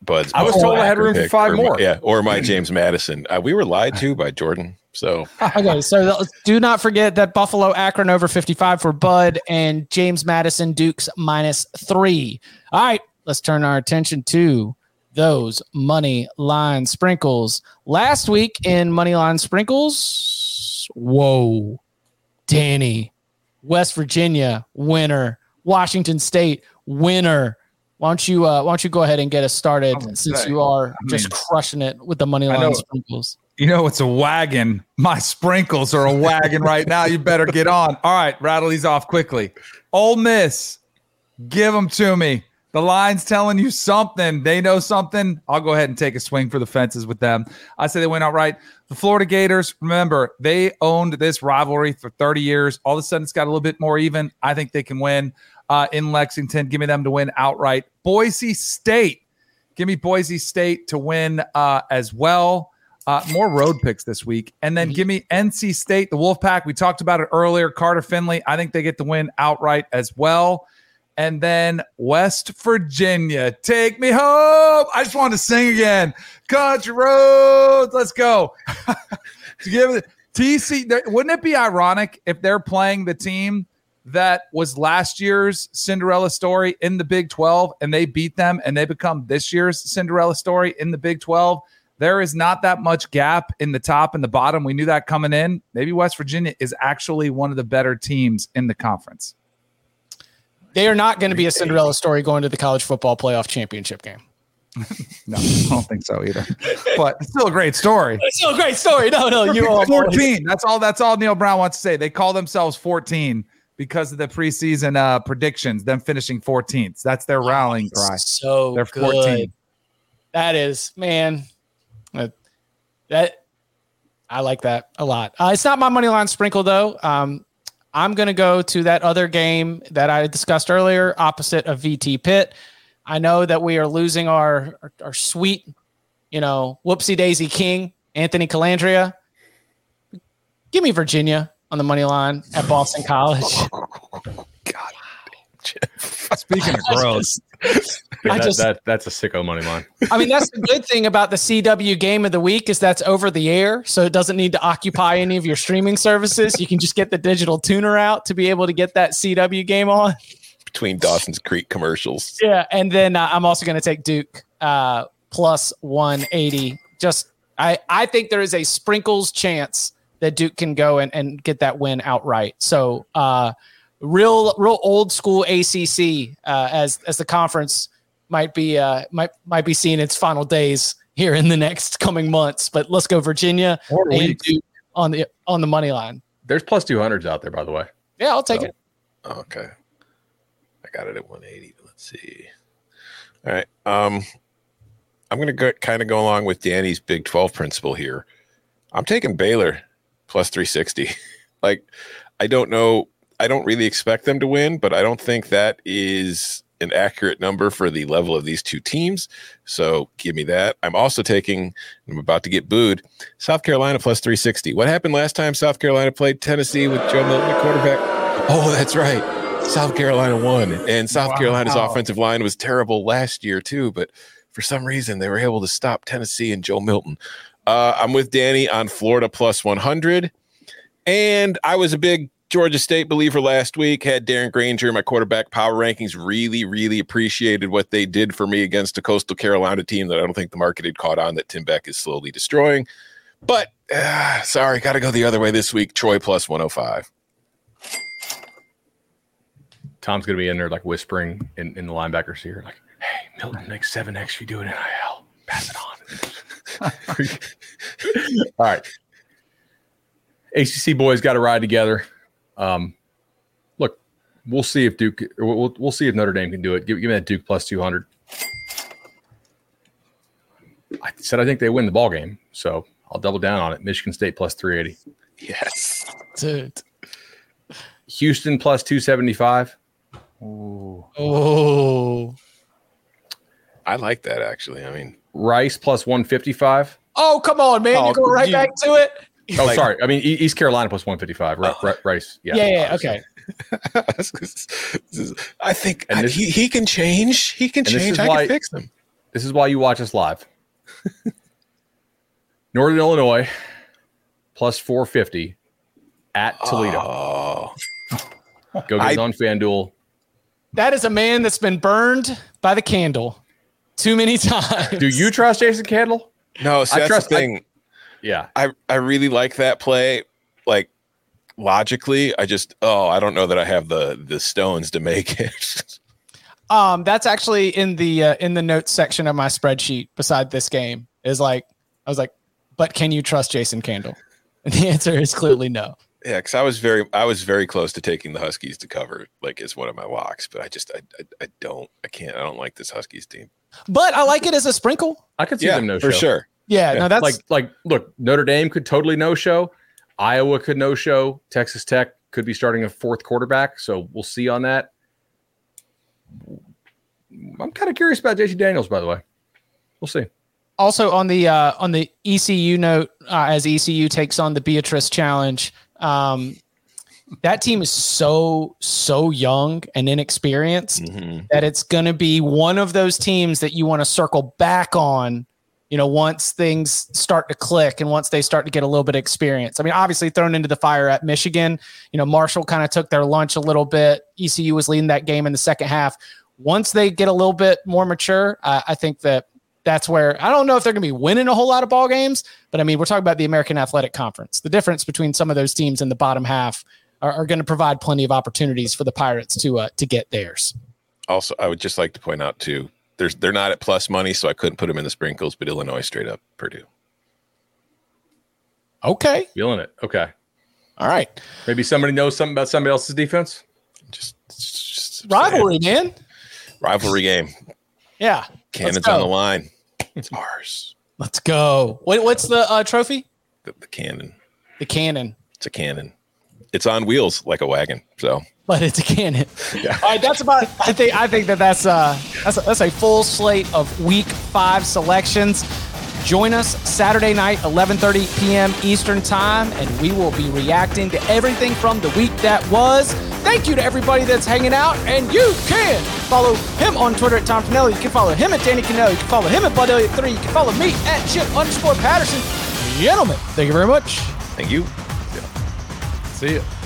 Bud's. I was told I had room for five or more. yeah, or my James Madison. Uh, we were lied to by Jordan. So okay, so do not forget that Buffalo Akron over 55 for Bud and James Madison Dukes minus three. All right, let's turn our attention to those money line sprinkles. Last week in money line sprinkles, whoa, Danny, West Virginia winner, Washington State winner. Why don't you uh, why don't you go ahead and get us started since say, you are I just crushing it with the money line sprinkles. You know, it's a wagon. My sprinkles are a wagon right now. You better get on. All right, rattle these off quickly. Ole Miss, give them to me. The line's telling you something. They know something. I'll go ahead and take a swing for the fences with them. I say they win outright. The Florida Gators, remember, they owned this rivalry for 30 years. All of a sudden, it's got a little bit more even. I think they can win uh, in Lexington. Give me them to win outright. Boise State. Give me Boise State to win uh, as well. Uh, more road picks this week. And then give me NC State, the Wolfpack. We talked about it earlier. Carter Finley. I think they get the win outright as well. And then West Virginia, take me home. I just wanted to sing again. Country roads, let's go. to give it TC, wouldn't it be ironic if they're playing the team that was last year's Cinderella story in the Big 12 and they beat them and they become this year's Cinderella story in the Big 12? There is not that much gap in the top and the bottom. We knew that coming in. Maybe West Virginia is actually one of the better teams in the conference. They are not going to be a Cinderella story going to the college football playoff championship game. No, I don't think so either. But it's still a great story. It's still a great story. No, no, you all 14. That's all. That's all Neal Brown wants to say. They call themselves 14 because of the preseason uh, predictions. Them finishing 14th. That's their rallying cry. So They're good. 14. That is, man. Uh, that I like that a lot. Uh, it's not my money line sprinkle though. Um, I'm going to go to that other game that I discussed earlier, opposite of VT Pitt. I know that we are losing our our, our sweet, you know, whoopsie daisy king Anthony Colandrea. Give me Virginia on the money line at Boston College. Speaking of gross, Yeah, I that, just- that, that's a sicko money line. I mean, that's the good thing about the CW game of the week is that's over the air, so it doesn't need to occupy any of your streaming services. You can just get the digital tuner out to be able to get that CW game on. Between Dawson's Creek commercials. Yeah, and then uh, I'm also going to take Duke uh, plus 180. Just I I think there is a sprinkles chance that Duke can go and, and get that win outright. So uh, real real old school ACC uh, as as the conference might be uh, might might be seeing its final days here in the next coming months. But let's go Virginia and. Duke on the on the money line. There's plus 200s out there, by the way. Yeah, I'll take So- it. Okay. I got it at 180. Let's see. All right. Um, I'm going to go, kind of go along with Danny's Big 12 principle here. I'm taking Baylor plus 360. like, I don't know. I don't really expect them to win, but I don't think that is an accurate number for the level of these two teams. So give me that. I'm also taking, I'm about to get booed, South Carolina plus 360. What happened last time South Carolina played Tennessee with Joe Milton at quarterback? Oh, that's right. South Carolina won. And South Carolina's offensive line was terrible last year, too. But for some reason, they were able to stop Tennessee and Joe Milton. Uh, I'm with Danny on Florida plus 100. And I was a big Georgia State believer last week. Had Darren Grainger my quarterback power rankings. Really, really appreciated what they did for me against a Coastal Carolina team that I don't think the market had caught on that Tim Beck is slowly destroying. But uh, sorry, got to go the other way this week. Troy plus 105. Tom's going to be in there like whispering in, in the linebackers here, like, hey, Milton makes 7X if you do an NIL. Pass it on. All right. ACC boys got to ride together. Um, look, we'll see if Duke, we'll, we'll see if Notre Dame can do it. Give, give me that Duke plus 200. I said I think they win the ball game, so I'll double down on it. Michigan State plus 380. Yes. Dude. Houston plus 275. Oh. I like that actually. I mean, Rice plus 155. Oh, come on, man. Oh, you go right you- back to it. Oh, Like- sorry. I mean, East Carolina plus 155. Ri- oh. Ri- Rice. Yeah. Yeah, yeah, okay. I think And I- this- he, he can change. He can change. I why- can fix him. This is why you watch us live. Northern Illinois plus 450 at Toledo. Oh, Go get I- it on FanDuel. That is a man that's been burned by the candle too many times. Do you trust Jason Candle? no, see, I that's trust- the I- thing. Yeah. I, I really like that play. Like logically, I just oh, I don't know that I have the the stones to make it. Um, that's actually in the uh, in the notes section of my spreadsheet. Beside this game, is like I was like, but can you trust Jason Candle? And the answer is clearly no. Yeah, because I was very, I was very close to taking the Huskies to cover, like as one of my locks, but I just, I, I, I don't, I can't, I don't like this Huskies team. But I like it as a sprinkle. I could see Yeah, them no for show. sure. Yeah, no, that's like like look, Notre Dame could totally no show. Iowa could no show. Texas Tech could be starting a fourth quarterback, so we'll see on that. I'm kind of curious about JT Daniels, by the way. We'll see. also on the uh, on the ECU note, uh, as ECU takes on the Beatrice Challenge, um, that team is so so young and inexperienced that it's going to be one of those teams that you want to circle back on. You know, once things start to click and once they start to get a little bit of experience. I mean, obviously thrown into the fire at Michigan. You know, Marshall kind of took their lunch a little bit. ECU was leading that game in the second half. Once they get a little bit more mature, uh, I think that that's where I don't know if they're going to be winning a whole lot of ball games, but I mean, we're talking about the American Athletic Conference. The difference between some of those teams in the bottom half are, are going to provide plenty of opportunities for the Pirates to uh, to get theirs. Also, I would just like to point out too, there's they're not at plus money, so I couldn't put them in the sprinkles, but Illinois straight up Purdue. Okay, Feeling it. Okay. all right, Maybe somebody knows something about somebody else's defense. Just, just rivalry, man. rivalry game. Yeah, Cannons on the line. It's ours. let's go. What, what's the uh, trophy? The, the cannon. The cannon, It's a cannon. It's on wheels like a wagon. So but it's a cannon. Yeah. All right, that's about. I think I think that that's uh that's a, that's a full slate of Week Five selections. Join us Saturday night, 11:30 p.m. Eastern Time, and we will be reacting to everything from the week that was. Thank you to everybody that's hanging out, and you can follow him on Twitter at Tom Fornelli. You can follow him at Danny Kanell. You can follow him at Bud Elliott Three. You can follow me at Chip underscore Patterson. Gentlemen, thank you very much. thank you. See you.